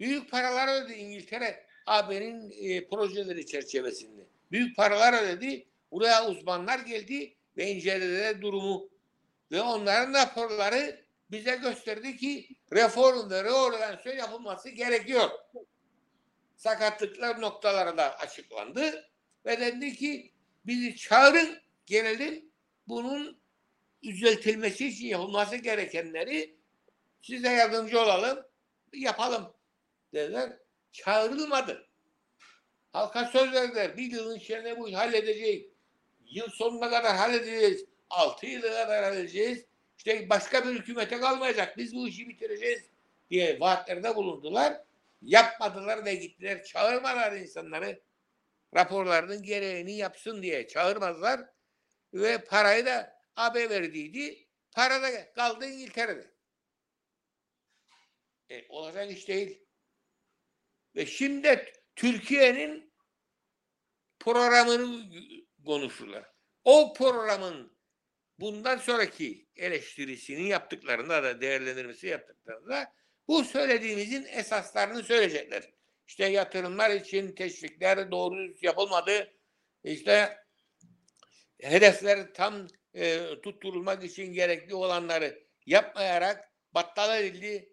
Büyük paralar ödedi İngiltere AB'nin e, projeleri çerçevesinde. Büyük paralar ödedi. Buraya uzmanlar geldi ve incelediler durumu. Ve onların raporları bize gösterdi ki reform ve reorganizasyon yapılması gerekiyor. Sakatlıklar noktaları da açıklandı ve dendi ki bizi çağırın gelelim bunun düzeltilmesi için yapılması gerekenleri size yardımcı olalım yapalım dediler. Çağrılmadı. Halka söz verdiler. Bir yılın içinde bu halledeceğiz. Yıl sonuna kadar halledeceğiz. Altı yıla kadar halledeceğiz. İşte başka bir hükümete kalmayacak. Biz bu işi bitireceğiz diye vaatlerde bulundular. Yapmadılar ve gittiler. Çağırmalar insanları. Raporlarının gereğini yapsın diye çağırmadılar. Ve parayı da AB verdiydi. Para da kaldı İngiltere'de. E, olacak iş değil. Ve şimdi Türkiye'nin programını konuşurlar. O programın bundan sonraki eleştirisini yaptıklarında da değerlendirmesi yaptıklarında bu söylediğimizin esaslarını söyleyecekler. İşte yatırımlar için teşvikler doğru yapılmadı. İşte hedefler tam e, tutturulmak için gerekli olanları yapmayarak battal edildi.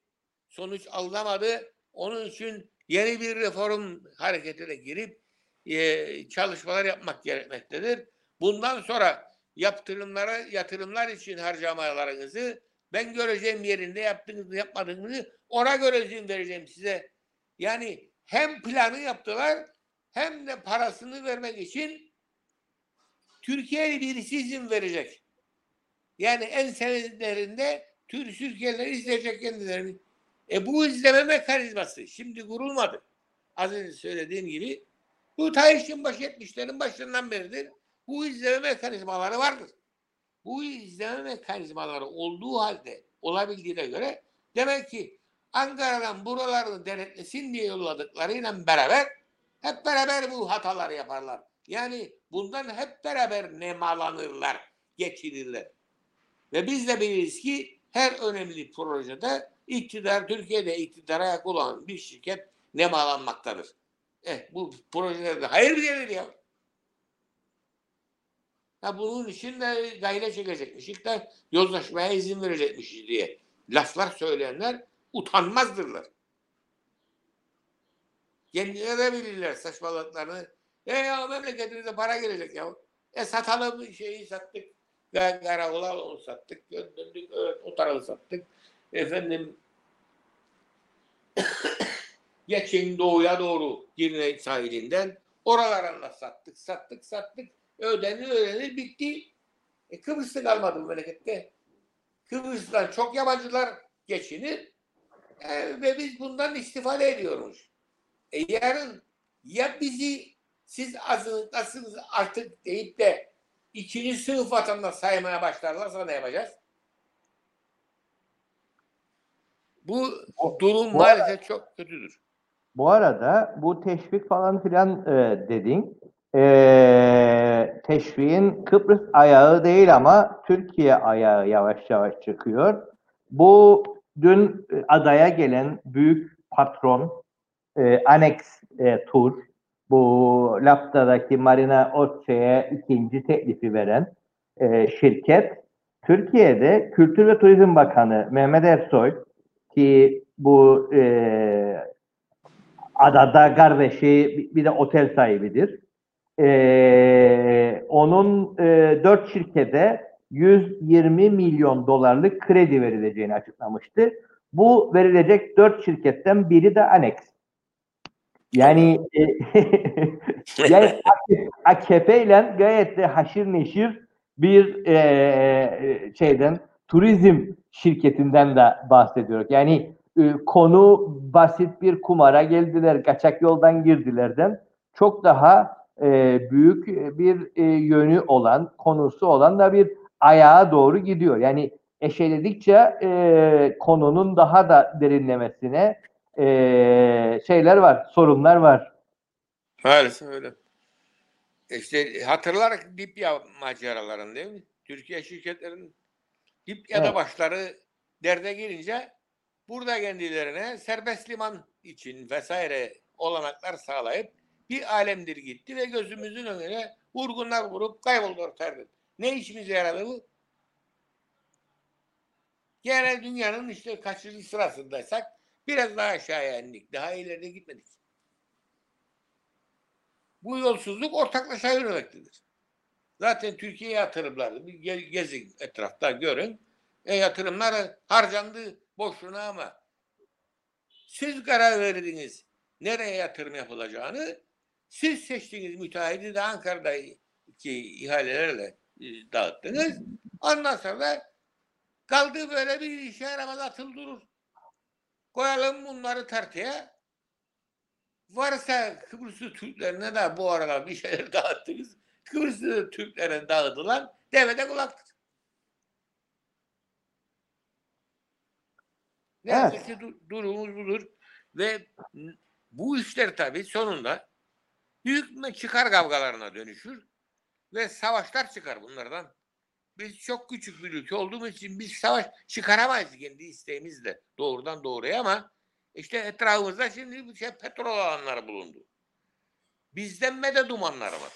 Sonuç alınamadı. Onun için yeni bir reform hareketine girip e, çalışmalar yapmak gerekmektedir. Bundan sonra yaptırımlara yatırımlar için harcamalarınızı ben göreceğim yerinde yaptığınızı yapmadığınızı ona göre izin vereceğim size. Yani hem planı yaptılar hem de parasını vermek için Türkiye'li birisi izin verecek. Yani en senelerinde Türkiye'liler izleyecek kendilerini. E bu izleme mekanizması şimdi kurulmadı. Az önce söylediğim gibi bu ta işin başı 70'lerin başından beridir. Bu izleme mekanizmaları vardır. Bu izleme mekanizmaları olduğu halde olabildiğine göre demek ki Ankara'dan buralarını denetlesin diye yolladıklarıyla beraber hep beraber bu hataları yaparlar. Yani bundan hep beraber nemalanırlar, geçirirler. Ve biz de biliriz ki her önemli projede iktidar, Türkiye'de iktidara ayak olan bir şirket nemalanmaktadır. Eh, bu projelerde hayır gelir ya. Ya bunun için de gayret çekecekmiş. İşte yozlaşmaya izin verecekmiş diye laflar söyleyenler utanmazdırlar. Kendileri bilirler saçmalıklarını. E ya memleketimize para gelecek ya. E satalım şeyi sattık. Karakola onu sattık. Döndük evet, o tarafı sattık. Efendim geçin doğuya doğru Girne sahilinden oralarına sattık, sattık, sattık. Ödenir ödenir bitti. E, Kıbrıs'ta kalmadı bu memlekette. Kıbrıs'tan çok yabancılar geçinir e, ve biz bundan istifade ediyoruz. E, yarın ya bizi siz azınlıktasınız artık deyip de ikinci sınıf vatandaş saymaya başlarlarsa ne yapacağız? Bu durum bu maalesef çok kötüdür. Bu arada bu teşvik falan filan e, dedin. E, teşviğin Kıbrıs ayağı değil ama Türkiye ayağı yavaş yavaş çıkıyor. Bu dün e, adaya gelen büyük patron e, Annex e, Tur bu Lapta'daki Marina Otçe'ye ikinci teklifi veren e, şirket Türkiye'de Kültür ve Turizm Bakanı Mehmet Ersoy ki bu e, adada kardeşi bir de otel sahibidir. E, onun e, dört şirkete 120 milyon dolarlık kredi verileceğini açıklamıştı. Bu verilecek dört şirketten biri de Annex. Yani e, yani AKP ile gayet de haşır neşir bir e, şeyden turizm şirketinden de bahsediyoruz. Yani e, konu basit bir kumara geldiler, kaçak yoldan girdilerden çok daha e, büyük bir e, yönü olan, konusu olan da bir ayağa doğru gidiyor. Yani eşeledikçe e, konunun daha da derinlemesine e, şeyler var, sorunlar var. Maalesef öyle. İşte hatırlar Libya maceralarını değil mi? Türkiye şirketlerinin Libya'da Evet. başları derde girince burada kendilerine serbest liman için vesaire olanaklar sağlayıp bir alemdir gitti ve gözümüzün önüne vurgunlar vurup kayboldu ortadan. Ne işimize yaradı bu? Gene dünyanın işte kaçıncı sırasındaysak biraz daha aşağıya indik. Daha ileride gitmedik. Bu yolsuzluk ortaklaşa yürümektedir. Zaten Türkiye yatırımları bir ge- gezin etrafta görün. E, yatırımlar harcandı boşuna ama siz karar verdiniz nereye yatırım yapılacağını. Siz seçtiğiniz müteahhidi de Ankara'daki ihalelerle e, dağıttınız. Ondan sonra da kaldı böyle bir işe yaramaz atıl durur. Koyalım bunları tartıya. Varsa Kıbrıslı Türklerine de bu aralar bir şeyler dağıttınız. Kıbrıslı Türklere dağıtılan devede kulaktır. Ne Evet. yazık ki du- durumumuz budur. Ve bu işler tabii sonunda büyük çıkar kavgalarına dönüşür ve savaşlar çıkar bunlardan. Biz çok küçük bir ülke olduğumuz için biz savaş çıkaramayız kendi isteğimizle doğrudan doğruya ama işte etrafımızda şimdi bir şey petrol alanları bulundu. Bizden medet dumanlar var.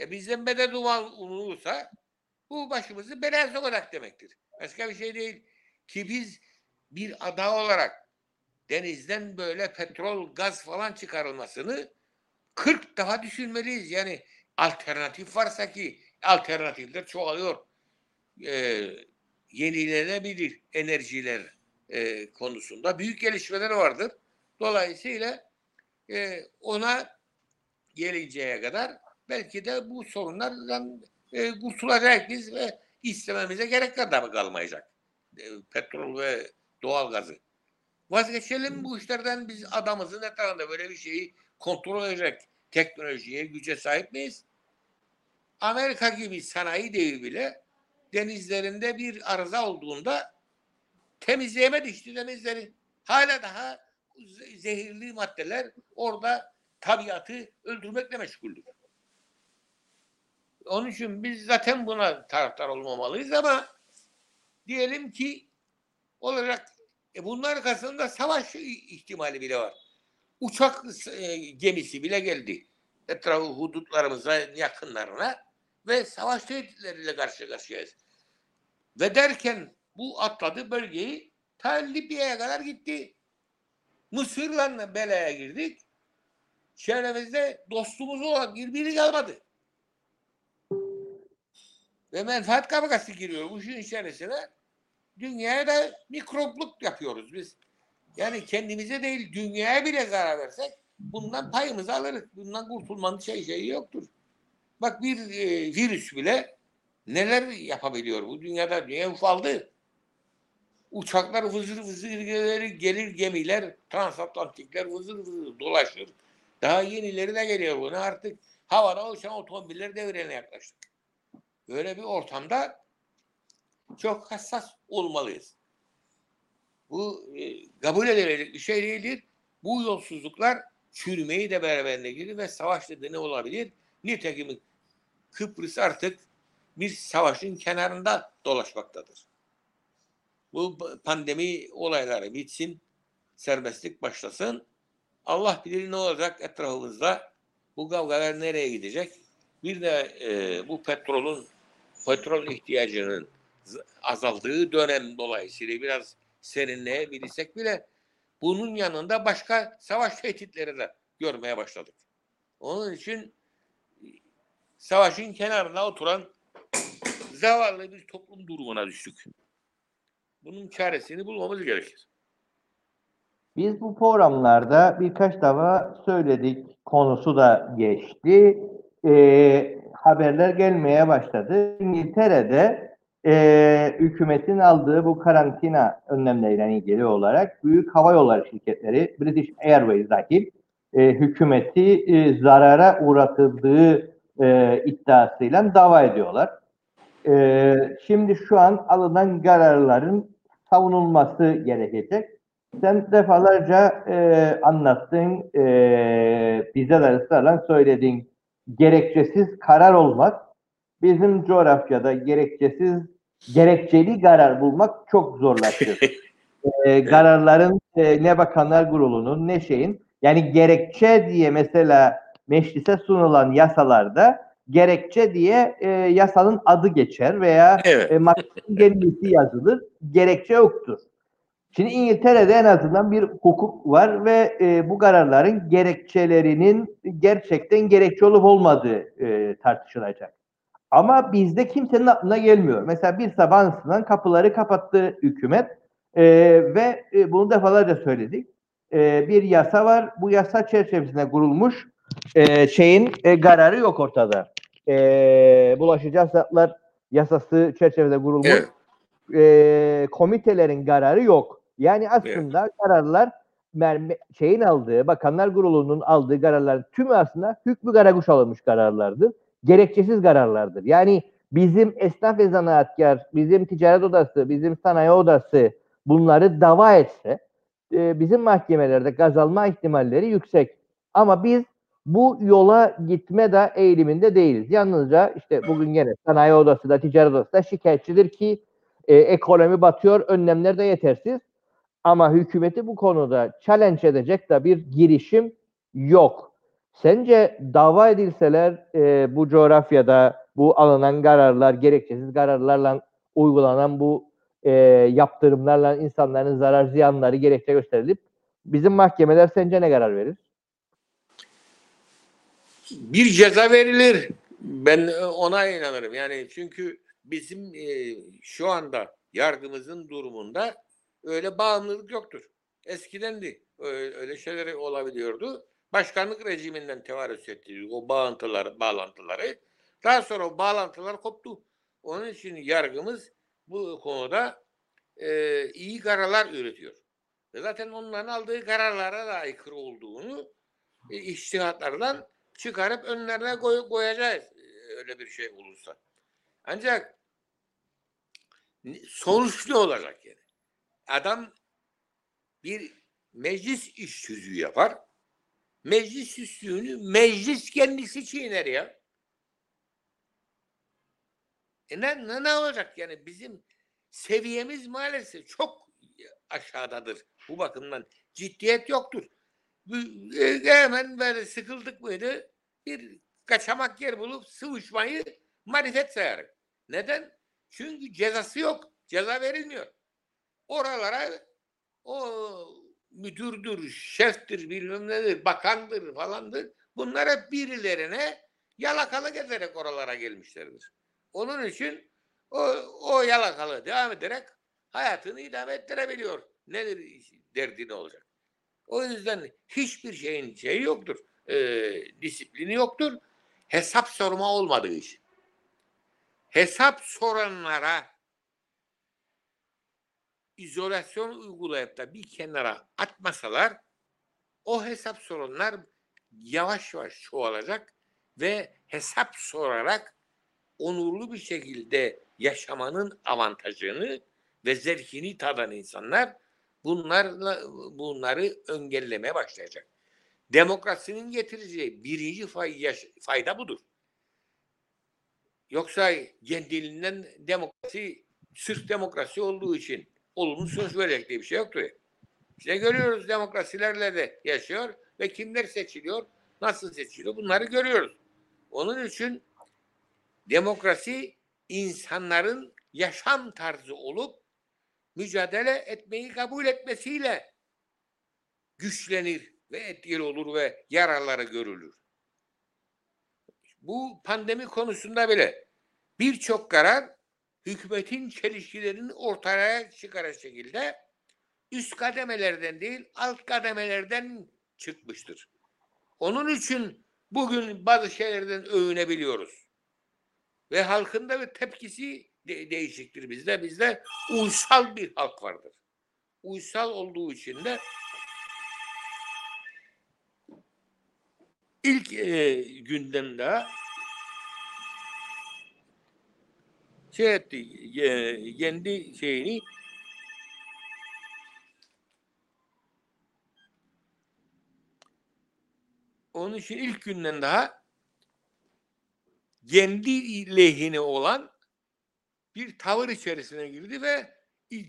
E bizden medet duman olursa bu başımızı belaya sokacak demektir. Başka bir şey değil. Ki biz bir ada olarak denizden böyle petrol, gaz falan çıkarılmasını 40 defa düşünmeliyiz. Yani alternatif varsa ki alternatifler çoğalıyor. Ee, yenilenebilir enerjiler e, konusunda büyük gelişmeler vardır. Dolayısıyla e, ona gelinceye kadar belki de bu sorunlardan e, kurtulacak biz ve istememize gerek kadar kalmayacak. E, petrol ve doğalgazı. Vazgeçelim bu işlerden biz adamızın etrafında böyle bir şeyi kontrol edecek teknolojiye, güce sahip miyiz? Amerika gibi sanayi devi bile denizlerinde bir arıza olduğunda temizleyemedi işte denizleri. Hala daha ze- zehirli maddeler orada tabiatı öldürmekle meşguldür. Onun için biz zaten buna taraftar olmamalıyız ama diyelim ki olacak e bunlar arkasında savaş ihtimali bile var. Uçak e, gemisi bile geldi. Etrafı hudutlarımıza yakınlarına ve savaş tehditleriyle karşı karşıyayız. Ve derken bu atladı bölgeyi ta Libya'ya kadar gitti. Mısır'la belaya girdik. Çevremizde dostumuz olan birbiri kalmadı. Ve menfaat kavgası giriyor bu işin içerisine. Dünyaya da mikropluk yapıyoruz biz. Yani kendimize değil dünyaya bile zarar versek bundan payımızı alırız. Bundan kurtulmanın şey şeyi yoktur. Bak bir e, virüs bile neler yapabiliyor bu dünyada dünya ufaldı. Uçaklar vızır vızır gelir, gelir gemiler, transatlantikler vızır vızır dolaşır. Daha yenileri de geliyor bunu artık havada uçan otomobiller devrene yaklaştık. Böyle bir ortamda çok hassas olmalıyız. Bu e, kabul edilecek bir şey değildir. Bu yolsuzluklar çürümeyi de beraberinde gelir ve savaş nedeni olabilir. Nitekim Kıbrıs artık bir savaşın kenarında dolaşmaktadır. Bu pandemi olayları bitsin, serbestlik başlasın. Allah bilir ne olacak etrafımızda. Bu kavgalar nereye gidecek? Bir de e, bu petrolün petrol ihtiyacının azaldığı dönem dolayısıyla biraz serinleyebilirsek bile bunun yanında başka savaş tehditleri de görmeye başladık. Onun için savaşın kenarına oturan zavallı bir toplum durumuna düştük. Bunun çaresini bulmamız gerekir. Biz bu programlarda birkaç defa söyledik. Konusu da geçti. Ee, haberler gelmeye başladı. İngiltere'de e, hükümetin aldığı bu karantina önlemleriyle ilgili olarak büyük hava yolları şirketleri British Airways dahil e, hükümeti e, zarara uğratıldığı e, iddiasıyla dava ediyorlar. E, şimdi şu an alınan kararların savunulması gerekecek. Sen defalarca e, anlattın, e, bize de ısrarla söyledin. Gerekçesiz karar olmaz. Bizim coğrafyada gerekçesiz, gerekçeli karar bulmak çok zorlaşır. e, kararların e, ne bakanlar kurulunun ne şeyin yani gerekçe diye mesela meclise sunulan yasalarda gerekçe diye e, yasanın adı geçer veya Evet. e, maksimum kendisi yazılır. Gerekçe yoktur. Şimdi İngiltere'de en azından bir hukuk var ve e, bu kararların gerekçelerinin gerçekten gerekçe olup olmadığı e, tartışılacak. Ama bizde kimsenin aklına gelmiyor. Mesela bir sabah kapıları kapattı hükümet e, ve e, bunu defalarca söyledik. E, bir yasa var. Bu yasa çerçevesinde kurulmuş e, şeyin e, kararı yok ortada. E, bulaşıcı hastalıklar yasası çerçevesinde kurulmuş Evet. e, komitelerin kararı yok. Yani aslında kararlar merme, şeyin aldığı, Bakanlar Kurulu'nun aldığı kararların tümü aslında hükmü karakuş alınmış kararlardır. Gerekçesiz kararlardır. Yani bizim esnaf ve zanaatkar, bizim ticaret odası, bizim sanayi odası bunları dava etse e, bizim mahkemelerde gaz alma ihtimalleri yüksek. Ama biz bu yola gitme de eğiliminde değiliz. Yalnızca işte bugün gene sanayi odası da ticaret odası da şikayetçidir ki e, ekonomi batıyor, önlemler de yetersiz. Ama hükümeti bu konuda challenge edecek de bir girişim yok. Sence dava edilseler e, bu coğrafyada bu alınan kararlar, gerekçesiz kararlarla uygulanan bu e, yaptırımlarla insanların zarar ziyanları gerekçe gösterilip bizim mahkemeler sence ne karar verir? bir ceza verilir. Ben e, ona inanırım. Yani çünkü bizim e, şu anda yargımızın durumunda öyle bağımlılık yoktur. Eskidendi. Öyle, öyle şeyler olabiliyordu. Başkanlık rejiminden tevarüs etti o bağıntılar, bağlantıları. Daha sonra o bağlantılar koptu. Onun için yargımız bu konuda e, iyi kararlar üretiyor. Ve zaten onların aldığı kararlara da aykırı olduğunu e, iştihatlardan çıkarıp önlerine koy, koyacağız e, öyle bir şey olursa. Ancak ne- sonuç ne olacak yani? Adam bir meclis iş tüzüğü yapar. Meclis tüzüğünü meclis kendisi çiğner ya. E ne, ne, ne olacak yani bizim seviyemiz maalesef çok aşağıdadır. Bu bakımdan ciddiyet yoktur. E, hemen böyle sıkıldık mıydı bir kaçamak yer bulup sıvışmayı marifet sayarım. Neden? Çünkü cezası yok. Ceza verilmiyor. Oralara o müdürdür, şeftir, bilmem nedir, bakandır falandır. Bunlar hep birilerine yalakalık ederek oralara gelmişlerdir. Onun için o, o yalakalı devam ederek hayatını idame ettirebiliyor. Nedir derdi ne olacak? O yüzden hiçbir şeyin şeyi yoktur. e, disiplini yoktur. Hesap sorma olmadığı için. Hesap soranlara izolasyon uygulayıp da bir kenara atmasalar o hesap soranlar yavaş yavaş çoğalacak ve hesap sorarak onurlu bir şekilde yaşamanın avantajını ve zevkini tadan insanlar bunlarla bunları engellemeye başlayacak. Demokrasinin getireceği birinci fayda budur. Yoksa kendiliğinden demokrasi sırf demokrasi olduğu için olumlu sonuç verecek diye bir şey yoktur. İşte görüyoruz demokrasilerle de yaşıyor. ve kimler seçiliyor, nasıl seçiliyor bunları görüyoruz. Onun için demokrasi insanların yaşam tarzı olup mücadele etmeyi kabul etmesiyle güçlenir ve etkili olur ve yararları görülür. Bu pandemi konusunda bile birçok karar hükümetin çelişkilerini ortaya çıkaracak şekilde üst kademelerden değil alt kademelerden çıkmıştır. Onun için bugün bazı şeylerden övünebiliyoruz. Ve halkın da bir tepkisi de- değişiktir bizde. Bizde uysal bir halk vardır. Uysal olduğu için de ilk e, gündemde şey etti, kendi şeyini onun için ilk günden daha kendi lehine olan bir tavır içerisine girdi ve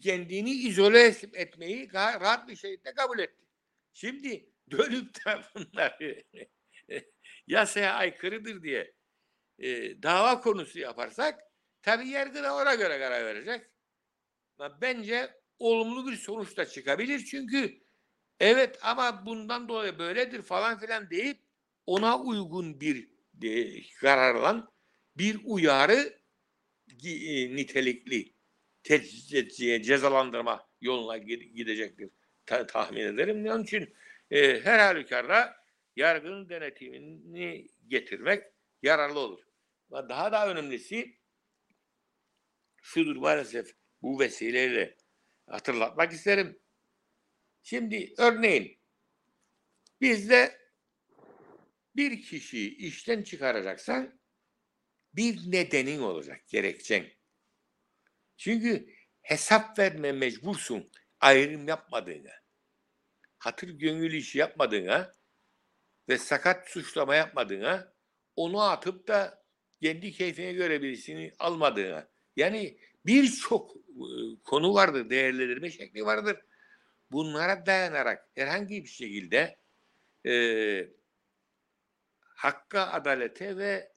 kendini izole etmeyi rahat bir şekilde kabul etti. Şimdi dönüp de bunları yasaya aykırıdır diye e, dava konusu yaparsak tabii yargı da ona göre karar verecek. Bence olumlu bir sonuç da çıkabilir çünkü evet ama bundan dolayı böyledir falan filan deyip ona uygun bir e, kararlan bir uyarı e, nitelikli te- ce- cezalandırma yoluna gi- gidecektir ta- tahmin ederim. Onun için e, her halükarda yargının denetimini getirmek yararlı olur. Daha da önemlisi şudur maalesef bu vesileyle hatırlatmak isterim. Şimdi örneğin bizde bir kişiyi işten çıkaracaksan bir nedenin olacak, gerekçen. Çünkü hesap verme mecbursun ayrım yapmadığına, hatır gönül işi yapmadığına ve sakat suçlama yapmadığına, onu atıp da kendi keyfine göre birisini almadığına. Yani birçok e, konu vardır, değerlendirme şekli vardır. Bunlara dayanarak herhangi bir şekilde e, hakka, adalete ve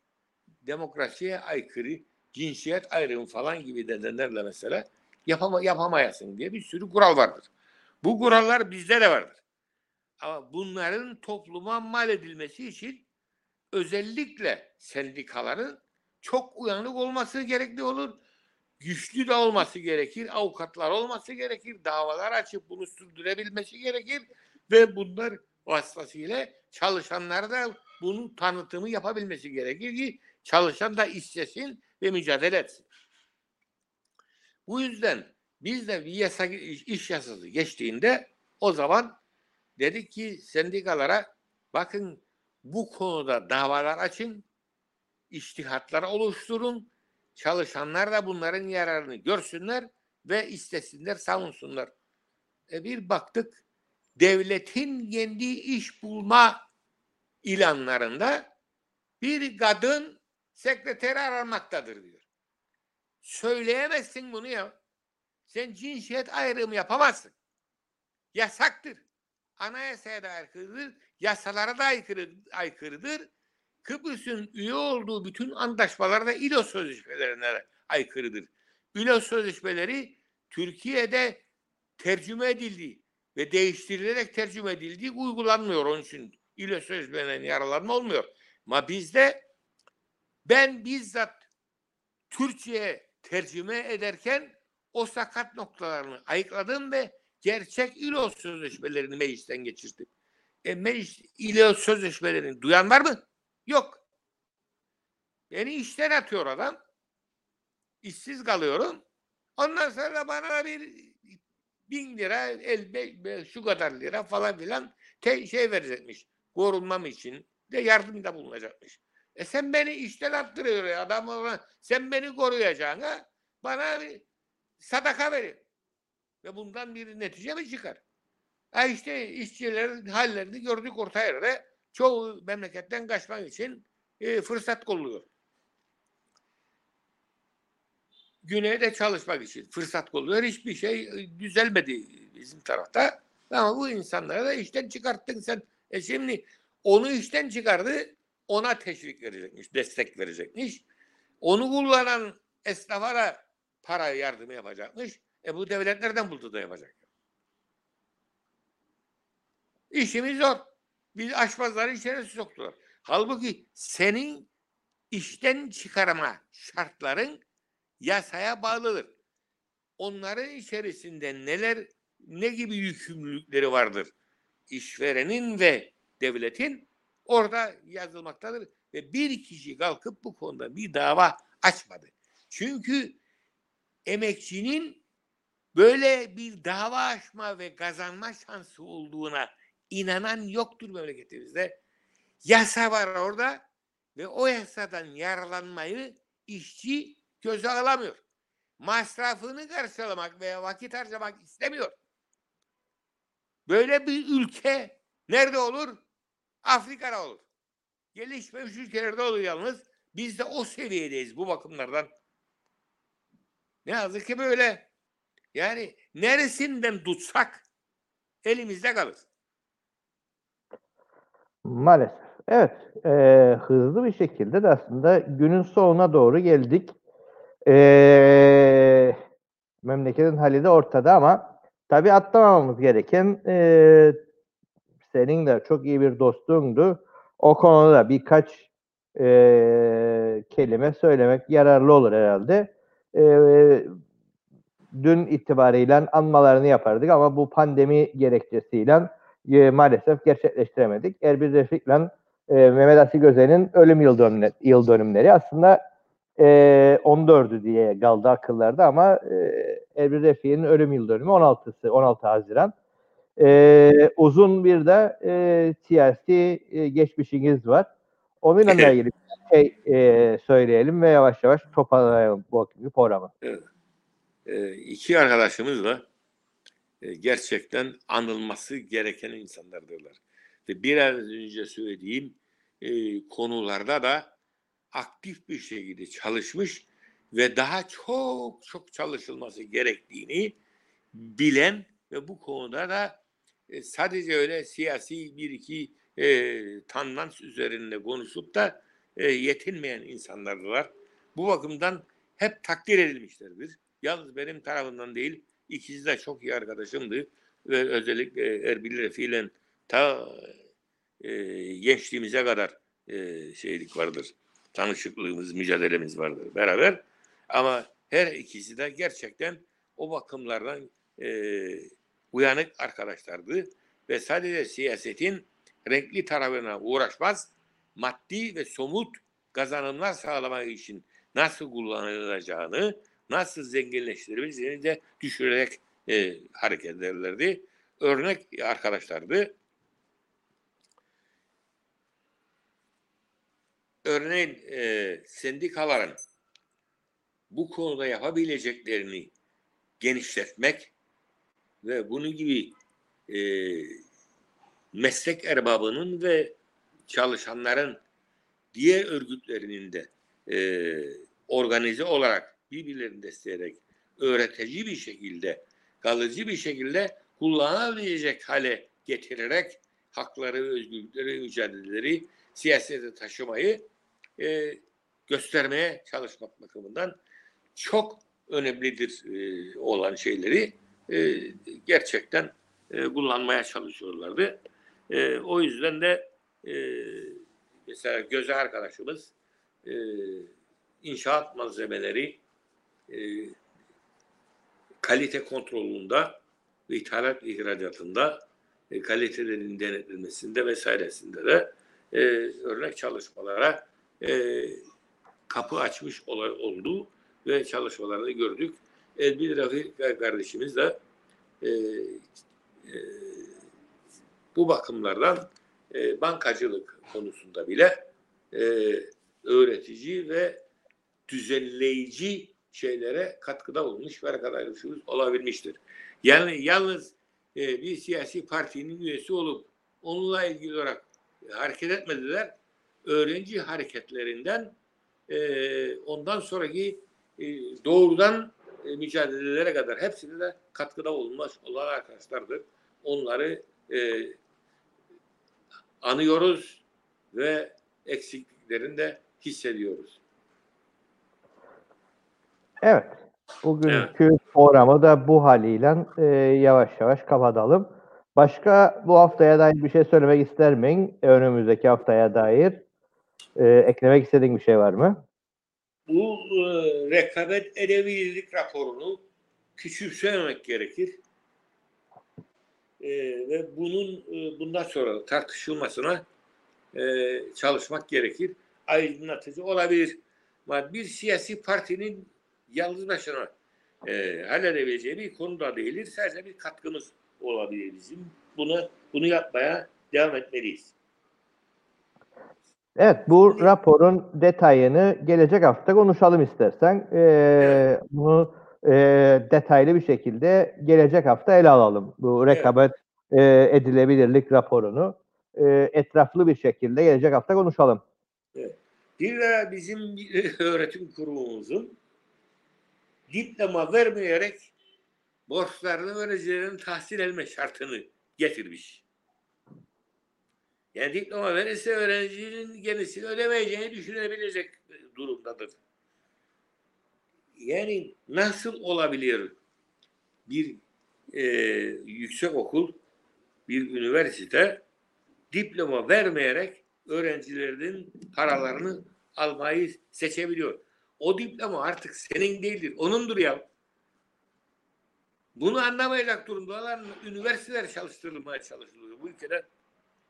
demokrasiye aykırı cinsiyet ayrımı falan gibi nedenlerle mesela yapama, yapamayasın diye bir sürü kural vardır. Bu kurallar bizde de vardır. Ama bunların topluma mal edilmesi için özellikle sendikaların çok uyanık olması gerekli olur. Güçlü de olması gerekir. Avukatlar olması gerekir. Davalar açıp bunu sürdürebilmesi gerekir. Ve bunlar vasıtasıyla çalışanlar da bunun tanıtımı yapabilmesi gerekir ki çalışan da istesin ve mücadele etsin. Bu yüzden biz de bir yasa, iş yasası geçtiğinde o zaman dedik ki sendikalara bakın bu konuda davalar açın, iştihatlar oluşturun, çalışanlar da bunların yararını görsünler ve istesinler, savunsunlar. E bir baktık devletin kendi iş bulma ilanlarında bir kadın sekreteri aranmaktadır diyor. Söyleyemezsin bunu ya. Sen cinsiyet ayrımı yapamazsın. Yasaktır. Anayasaya da aykırıdır. Yasalara da aykırı, aykırıdır. Kıbrıs'ın üye olduğu bütün antlaşmalar da İLO sözleşmelerine aykırıdır. İLO sözleşmeleri Türkiye'de tercüme edildi ve değiştirilerek tercüme edildi uygulanmıyor onun için İLO sözleşmelerine yaralanma olmuyor. Ama bizde ben bizzat Türkçe'ye tercüme ederken o sakat noktalarını ayıkladım ve gerçek İLO sözleşmelerini meclisten geçirdim. E meclis İLO sözleşmelerini duyan var mı? Yok. Beni işten atıyor adam. İşsiz kalıyorum. Ondan sonra bana bir bin lira, el, be, be- şu kadar lira falan filan te, şey verecekmiş. Korunmam için de yardımda bulunacakmış. E sen beni işten attırıyor ya adam ona, sen beni koruyacağına bana bir sadaka verin. Ve bundan bir netice mi çıkar? Ha işte işçilerin hallerini gördük orta yerde. Çoğu memleketten kaçmak için e, fırsat kolluyor. Güneyde çalışmak için fırsat kolluyor. Hiçbir şey e, düzelmedi bizim tarafta. Ama bu insanları da işten çıkarttın sen. E şimdi onu işten çıkardı. Ona teşvik verecekmiş, destek verecekmiş. Onu kullanan esnafa da para yardımı yapacakmış. E bu devlet nereden buldu da yapacak? İşimiz zor. Biz aşpazları içeri soktular. Halbuki senin işten çıkarma şartların yasaya bağlıdır. Onların içerisinde neler ne gibi yükümlülükleri vardır? İşverenin ve devletin orada yazılmaktadır ve bir kişi kalkıp bu konuda bir dava açmadı. Çünkü emekçinin böyle bir dava açma ve kazanma şansı olduğuna inanan yoktur memleketimizde. Yasa var orada ve o yasadan yararlanmayı işçi göze alamıyor. Masrafını karşılamak veya vakit harcamak istemiyor. Böyle bir ülke nerede olur? Afrika'da olur. Gelişmemiş ülkelerde olur yalnız. Biz de o seviyedeyiz bu bakımlardan. Ne yazık ki böyle. Yani neresinden tutsak elimizde kalır. Maalesef. Evet, e, hızlı bir şekilde de aslında günün sonuna doğru geldik. E, memleketin hali de ortada ama tabii atlamamamız gereken e, senin de çok iyi bir dostundu. O konuda birkaç e, kelime söylemek yararlı olur herhalde. E, dün itibariyle anmalarını yapardık ama bu pandemi gerekçesiyle e, maalesef gerçekleştiremedik. Erbil Refik'le e, Mehmet Asil Gözen'in ölüm yıl, dönümleri, yıl dönümleri aslında e, 14'ü diye kaldı akıllarda ama e, Erbil Refik'in ölüm yıl dönümü 16'sı 16 Haziran. E, uzun bir de e, siyasi e, geçmişiniz var. Onunla ilgili bir şey e, söyleyelim ve yavaş yavaş toparlayalım bu programı. Evet. E, iki arkadaşımızla gerçekten anılması gereken insanlardırlar. Ve biraz önce söylediğim e, konularda da aktif bir şekilde çalışmış ve daha çok çok çalışılması gerektiğini bilen ve bu konuda da e, sadece öyle siyasi bir iki e, tanlans üzerinde konuşup da e, yetinmeyen insanlardılar. Bu bakımdan hep takdir edilmişlerdir. Yalnız benim tarafından değil, ikisi de çok iyi arkadaşımdı ve özellikle Erbil Refi'yle ta e, gençliğimize kadar e, şeylik vardır. Tanışıklığımız, mücadelemiz vardır beraber. Ama her ikisi de gerçekten o bakımlardan e, uyanık arkadaşlardı ve sadece siyasetin renkli tarafına uğraşmaz, maddi ve somut kazanımlar sağlamak için nasıl kullanılacağını, nasıl zenginleştirebileceğini de düşürerek e, hareket ederlerdi. Örnek arkadaşlardı. Örneğin e, sendikaların bu konuda yapabileceklerini genişletmek ve bunun gibi e, meslek erbabının ve çalışanların diğer örgütlerinin de e, organize olarak birbirlerini destekleyerek öğretici bir şekilde kalıcı bir şekilde kullanabilecek hale getirerek hakları özgürlükleri, mücadeleleri siyasete taşımayı e, göstermeye çalışmak bakımından çok önemlidir e, olan şeyleri e, gerçekten e, kullanmaya çalışıyorlardı. E, o yüzden de e, mesela Göze arkadaşımız e, inşaat malzemeleri e, kalite kontrolünde ve ithalat ihracatında e, kalitelerin denetlenmesinde vesairesinde de e, örnek çalışmalara e, kapı açmış oldu ve çalışmalarını gördük. Elbil Rafi kardeşimiz de e, e, bu bakımlardan e, bankacılık konusunda bile e, öğretici ve düzenleyici şeylere katkıda olmuş ve arkadaşımız olabilmiştir. Yani yalnız e, bir siyasi partinin üyesi olup onunla ilgili olarak hareket etmediler. Öğrenci hareketlerinden e, ondan sonraki e, doğrudan e, mücadelelere kadar hepsine de katkıda olmuş olan arkadaşlardır. Onları e, anıyoruz ve eksikliklerini de hissediyoruz. Evet. Bugünkü programı da bu haliyle e, yavaş yavaş kapatalım. Başka bu haftaya dair bir şey söylemek ister miyim? Önümüzdeki haftaya dair e, eklemek istediğin bir şey var mı? Bu e, rekabet edebilirlik raporunu küçümsememek gerekir. E, ve bunun e, bundan sonra tartışılmasına e, çalışmak gerekir. Aydınlatıcı olabilir. Ama Bir siyasi partinin yalnız başına e, halledebileceği bir konu da değildir. Sadece bir katkımız olabilir bizim. Bunu bunu yapmaya devam etmeliyiz. Evet, bu raporun detayını gelecek hafta konuşalım istersen. Ee, Evet. Bunu e, detaylı bir şekilde gelecek hafta ele alalım. Bu Evet. rekabet e, edilebilirlik raporunu e, etraflı bir şekilde gelecek hafta konuşalım. Bir de bizim öğretim kurumumuzun diploma vermeyerek borçlarını öğrencilerin tahsil etme şartını getirmiş. Yani diploma verirse öğrencinin gerisini ödemeyeceğini düşünebilecek durumdadır. Yani nasıl olabilir bir e, yüksek okul, bir üniversite diploma vermeyerek öğrencilerin paralarını almayı seçebiliyor. O diploma artık senin değildir, onundur ya. Bunu anlamayacak durumda olan üniversiteler çalıştırılmaya çalışılıyor bu ülkede.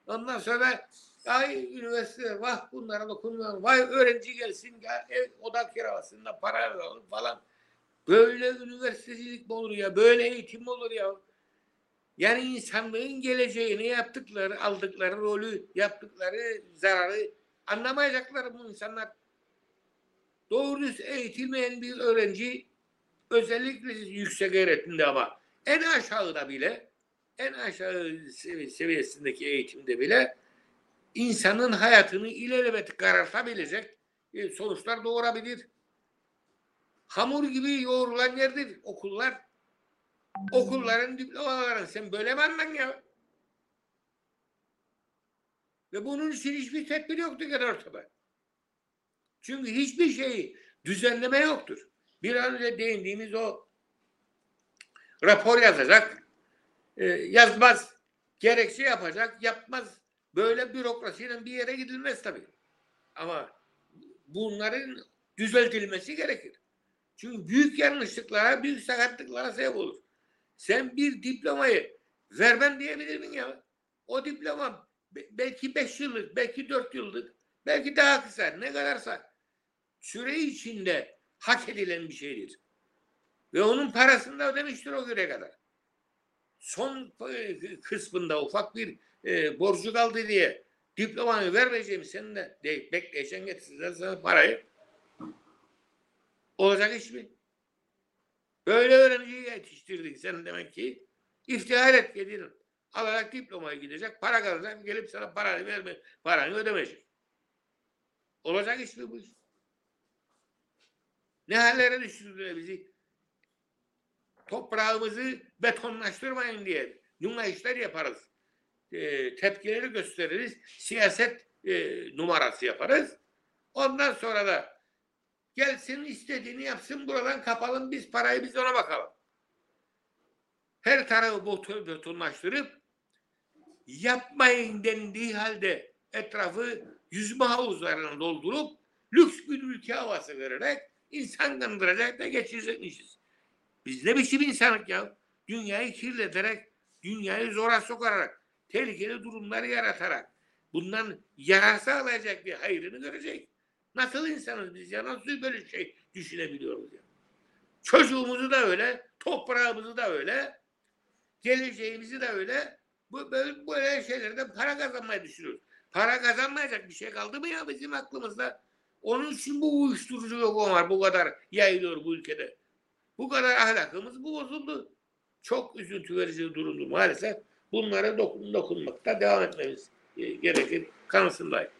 Ondan sonra ay üniversite vah bunlara dokunmuyor. Vay öğrenci gelsin ya, ev, oda kirasında para alalım falan. Böyle üniversitecilik mi olur ya? Böyle eğitim mi olur ya? Yani insanlığın geleceğini yaptıkları, aldıkları rolü, yaptıkları zararı anlamayacaklar bu insanlar. Doğru eğitilmeyen bir öğrenci özellikle yüksek öğretimde ama en aşağıda bile en aşağı sevi- seviyesindeki eğitimde bile insanın hayatını ilelebet karartabilecek e, sonuçlar doğurabilir. Hamur gibi yoğrulan yerdir okullar. Okulların diplomaların sen böyle mi ya? Ve bunun için hiçbir tedbir yoktur gene ortada. Çünkü hiçbir şeyi düzenleme yoktur. Bir an önce değindiğimiz o rapor yazacak, e, yazmaz, gerekçe yapacak, yapmaz. Böyle bürokrasiyle bir yere gidilmez tabii. Ama bunların düzeltilmesi gerekir. Çünkü büyük yanlışlıklara, büyük sakatlıklara sebep olur. Sen bir diplomayı vermem diyebilir miyim ya? O diploma be- belki beş yıllık, belki dört yıllık, belki daha kısa, ne kadarsa süre içinde hak edilen bir şeydir. Ve onun parasını da ödemiştir o güne kadar. Son e, kısmında ufak bir e, borcu kaldı diye diplomanı vermeyeceğim senin de de, bekleyeceksin getirsinler sana parayı. Olacak iş mi? Böyle öğrenciyi yetiştirdin sen demek ki iftihar et gedin. Alarak diplomaya gidecek, para kazanacak, gelip sana paranı verme, paranı ödemeyecek. Olacak iş mi bu iş? Ne hallere düşürdüler bizi? Toprağımızı betonlaştırmayın diye nümayişler yaparız. E, tepkileri gösteririz. Siyaset e, numarası yaparız. Ondan sonra da gelsin istediğini yapsın buradan kapalım biz parayı biz ona bakalım. Her tarafı beton, betonlaştırıp yapmayın dendiği halde etrafı yüzme havuzlarına doldurup lüks bir ülke havası vererek insan kandıracak da geçirecekmişiz. Biz ne biçim insanlık ya? Dünyayı kirleterek, dünyayı zora sokarak, tehlikeli durumlar yaratarak bundan yarar sağlayacak bir hayrını görecek. Nasıl insanız biz ya? Nasıl böyle şey düşünebiliyoruz ya? Çocuğumuzu da öyle, toprağımızı da öyle, geleceğimizi de öyle. Bu böyle, böyle şeylerden para kazanmayı düşünüyoruz. Para kazanmayacak bir şey kaldı mı ya bizim aklımızda? Onun için bu uyuşturucu yok var bu kadar yayılıyor bu ülkede. Bu kadar ahlakımız bu bozuldu. Çok üzüntü verici durumdu maalesef. Bunlara dokun, dokunmakta devam etmemiz e, gerekir kanısındayım.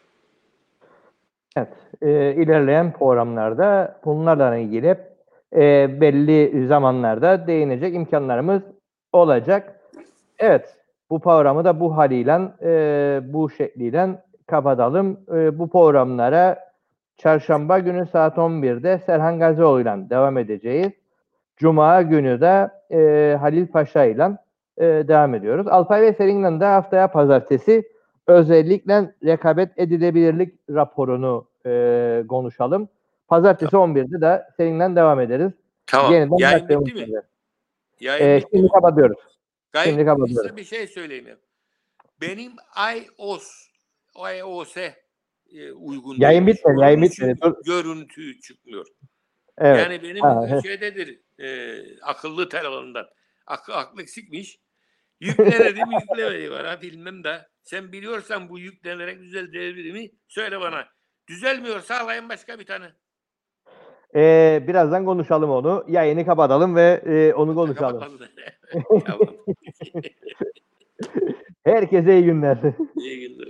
Evet, e, ilerleyen programlarda bunlarla ilgili e, belli zamanlarda değinecek imkanlarımız olacak. Evet, bu programı da bu haliyle e, bu şekliyle kapatalım. E, bu programlara çarşamba günü saat 11'de Serhan Gazioğlu ile devam edeceğiz. Cuma günü de e, Halil Paşa ile devam ediyoruz. Alpay ve seninle de haftaya pazartesi özellikle rekabet edilebilirlik raporunu e, konuşalım. Pazartesi 11'de de seninle devam ederiz. Tamam. Yeniden Yayın bitti mi? Yayın E, bitti şimdi mi? kapatıyoruz. Gayet şimdi kapatıyorum. kısa bir şey söyleyeyim. Benim iOS, iOS e, uygun. Yayın bitmedi, yayın bitmedi. Görüntü çıkmıyor. Evet. Yani benim Ha, şeydedir e, akıllı telefonundan. Aklı, aklı eksikmiş. Yüklenedim yüklemedi bana bilmem de. Sen biliyorsan bu yüklenerek düzeltilebilir mi? Söyle bana. Düzelmiyorsa alayım başka bir tane. E, birazdan konuşalım onu. Yayını kapatalım ve e, onu konuşalım. Herkese iyi günler. İyi günler.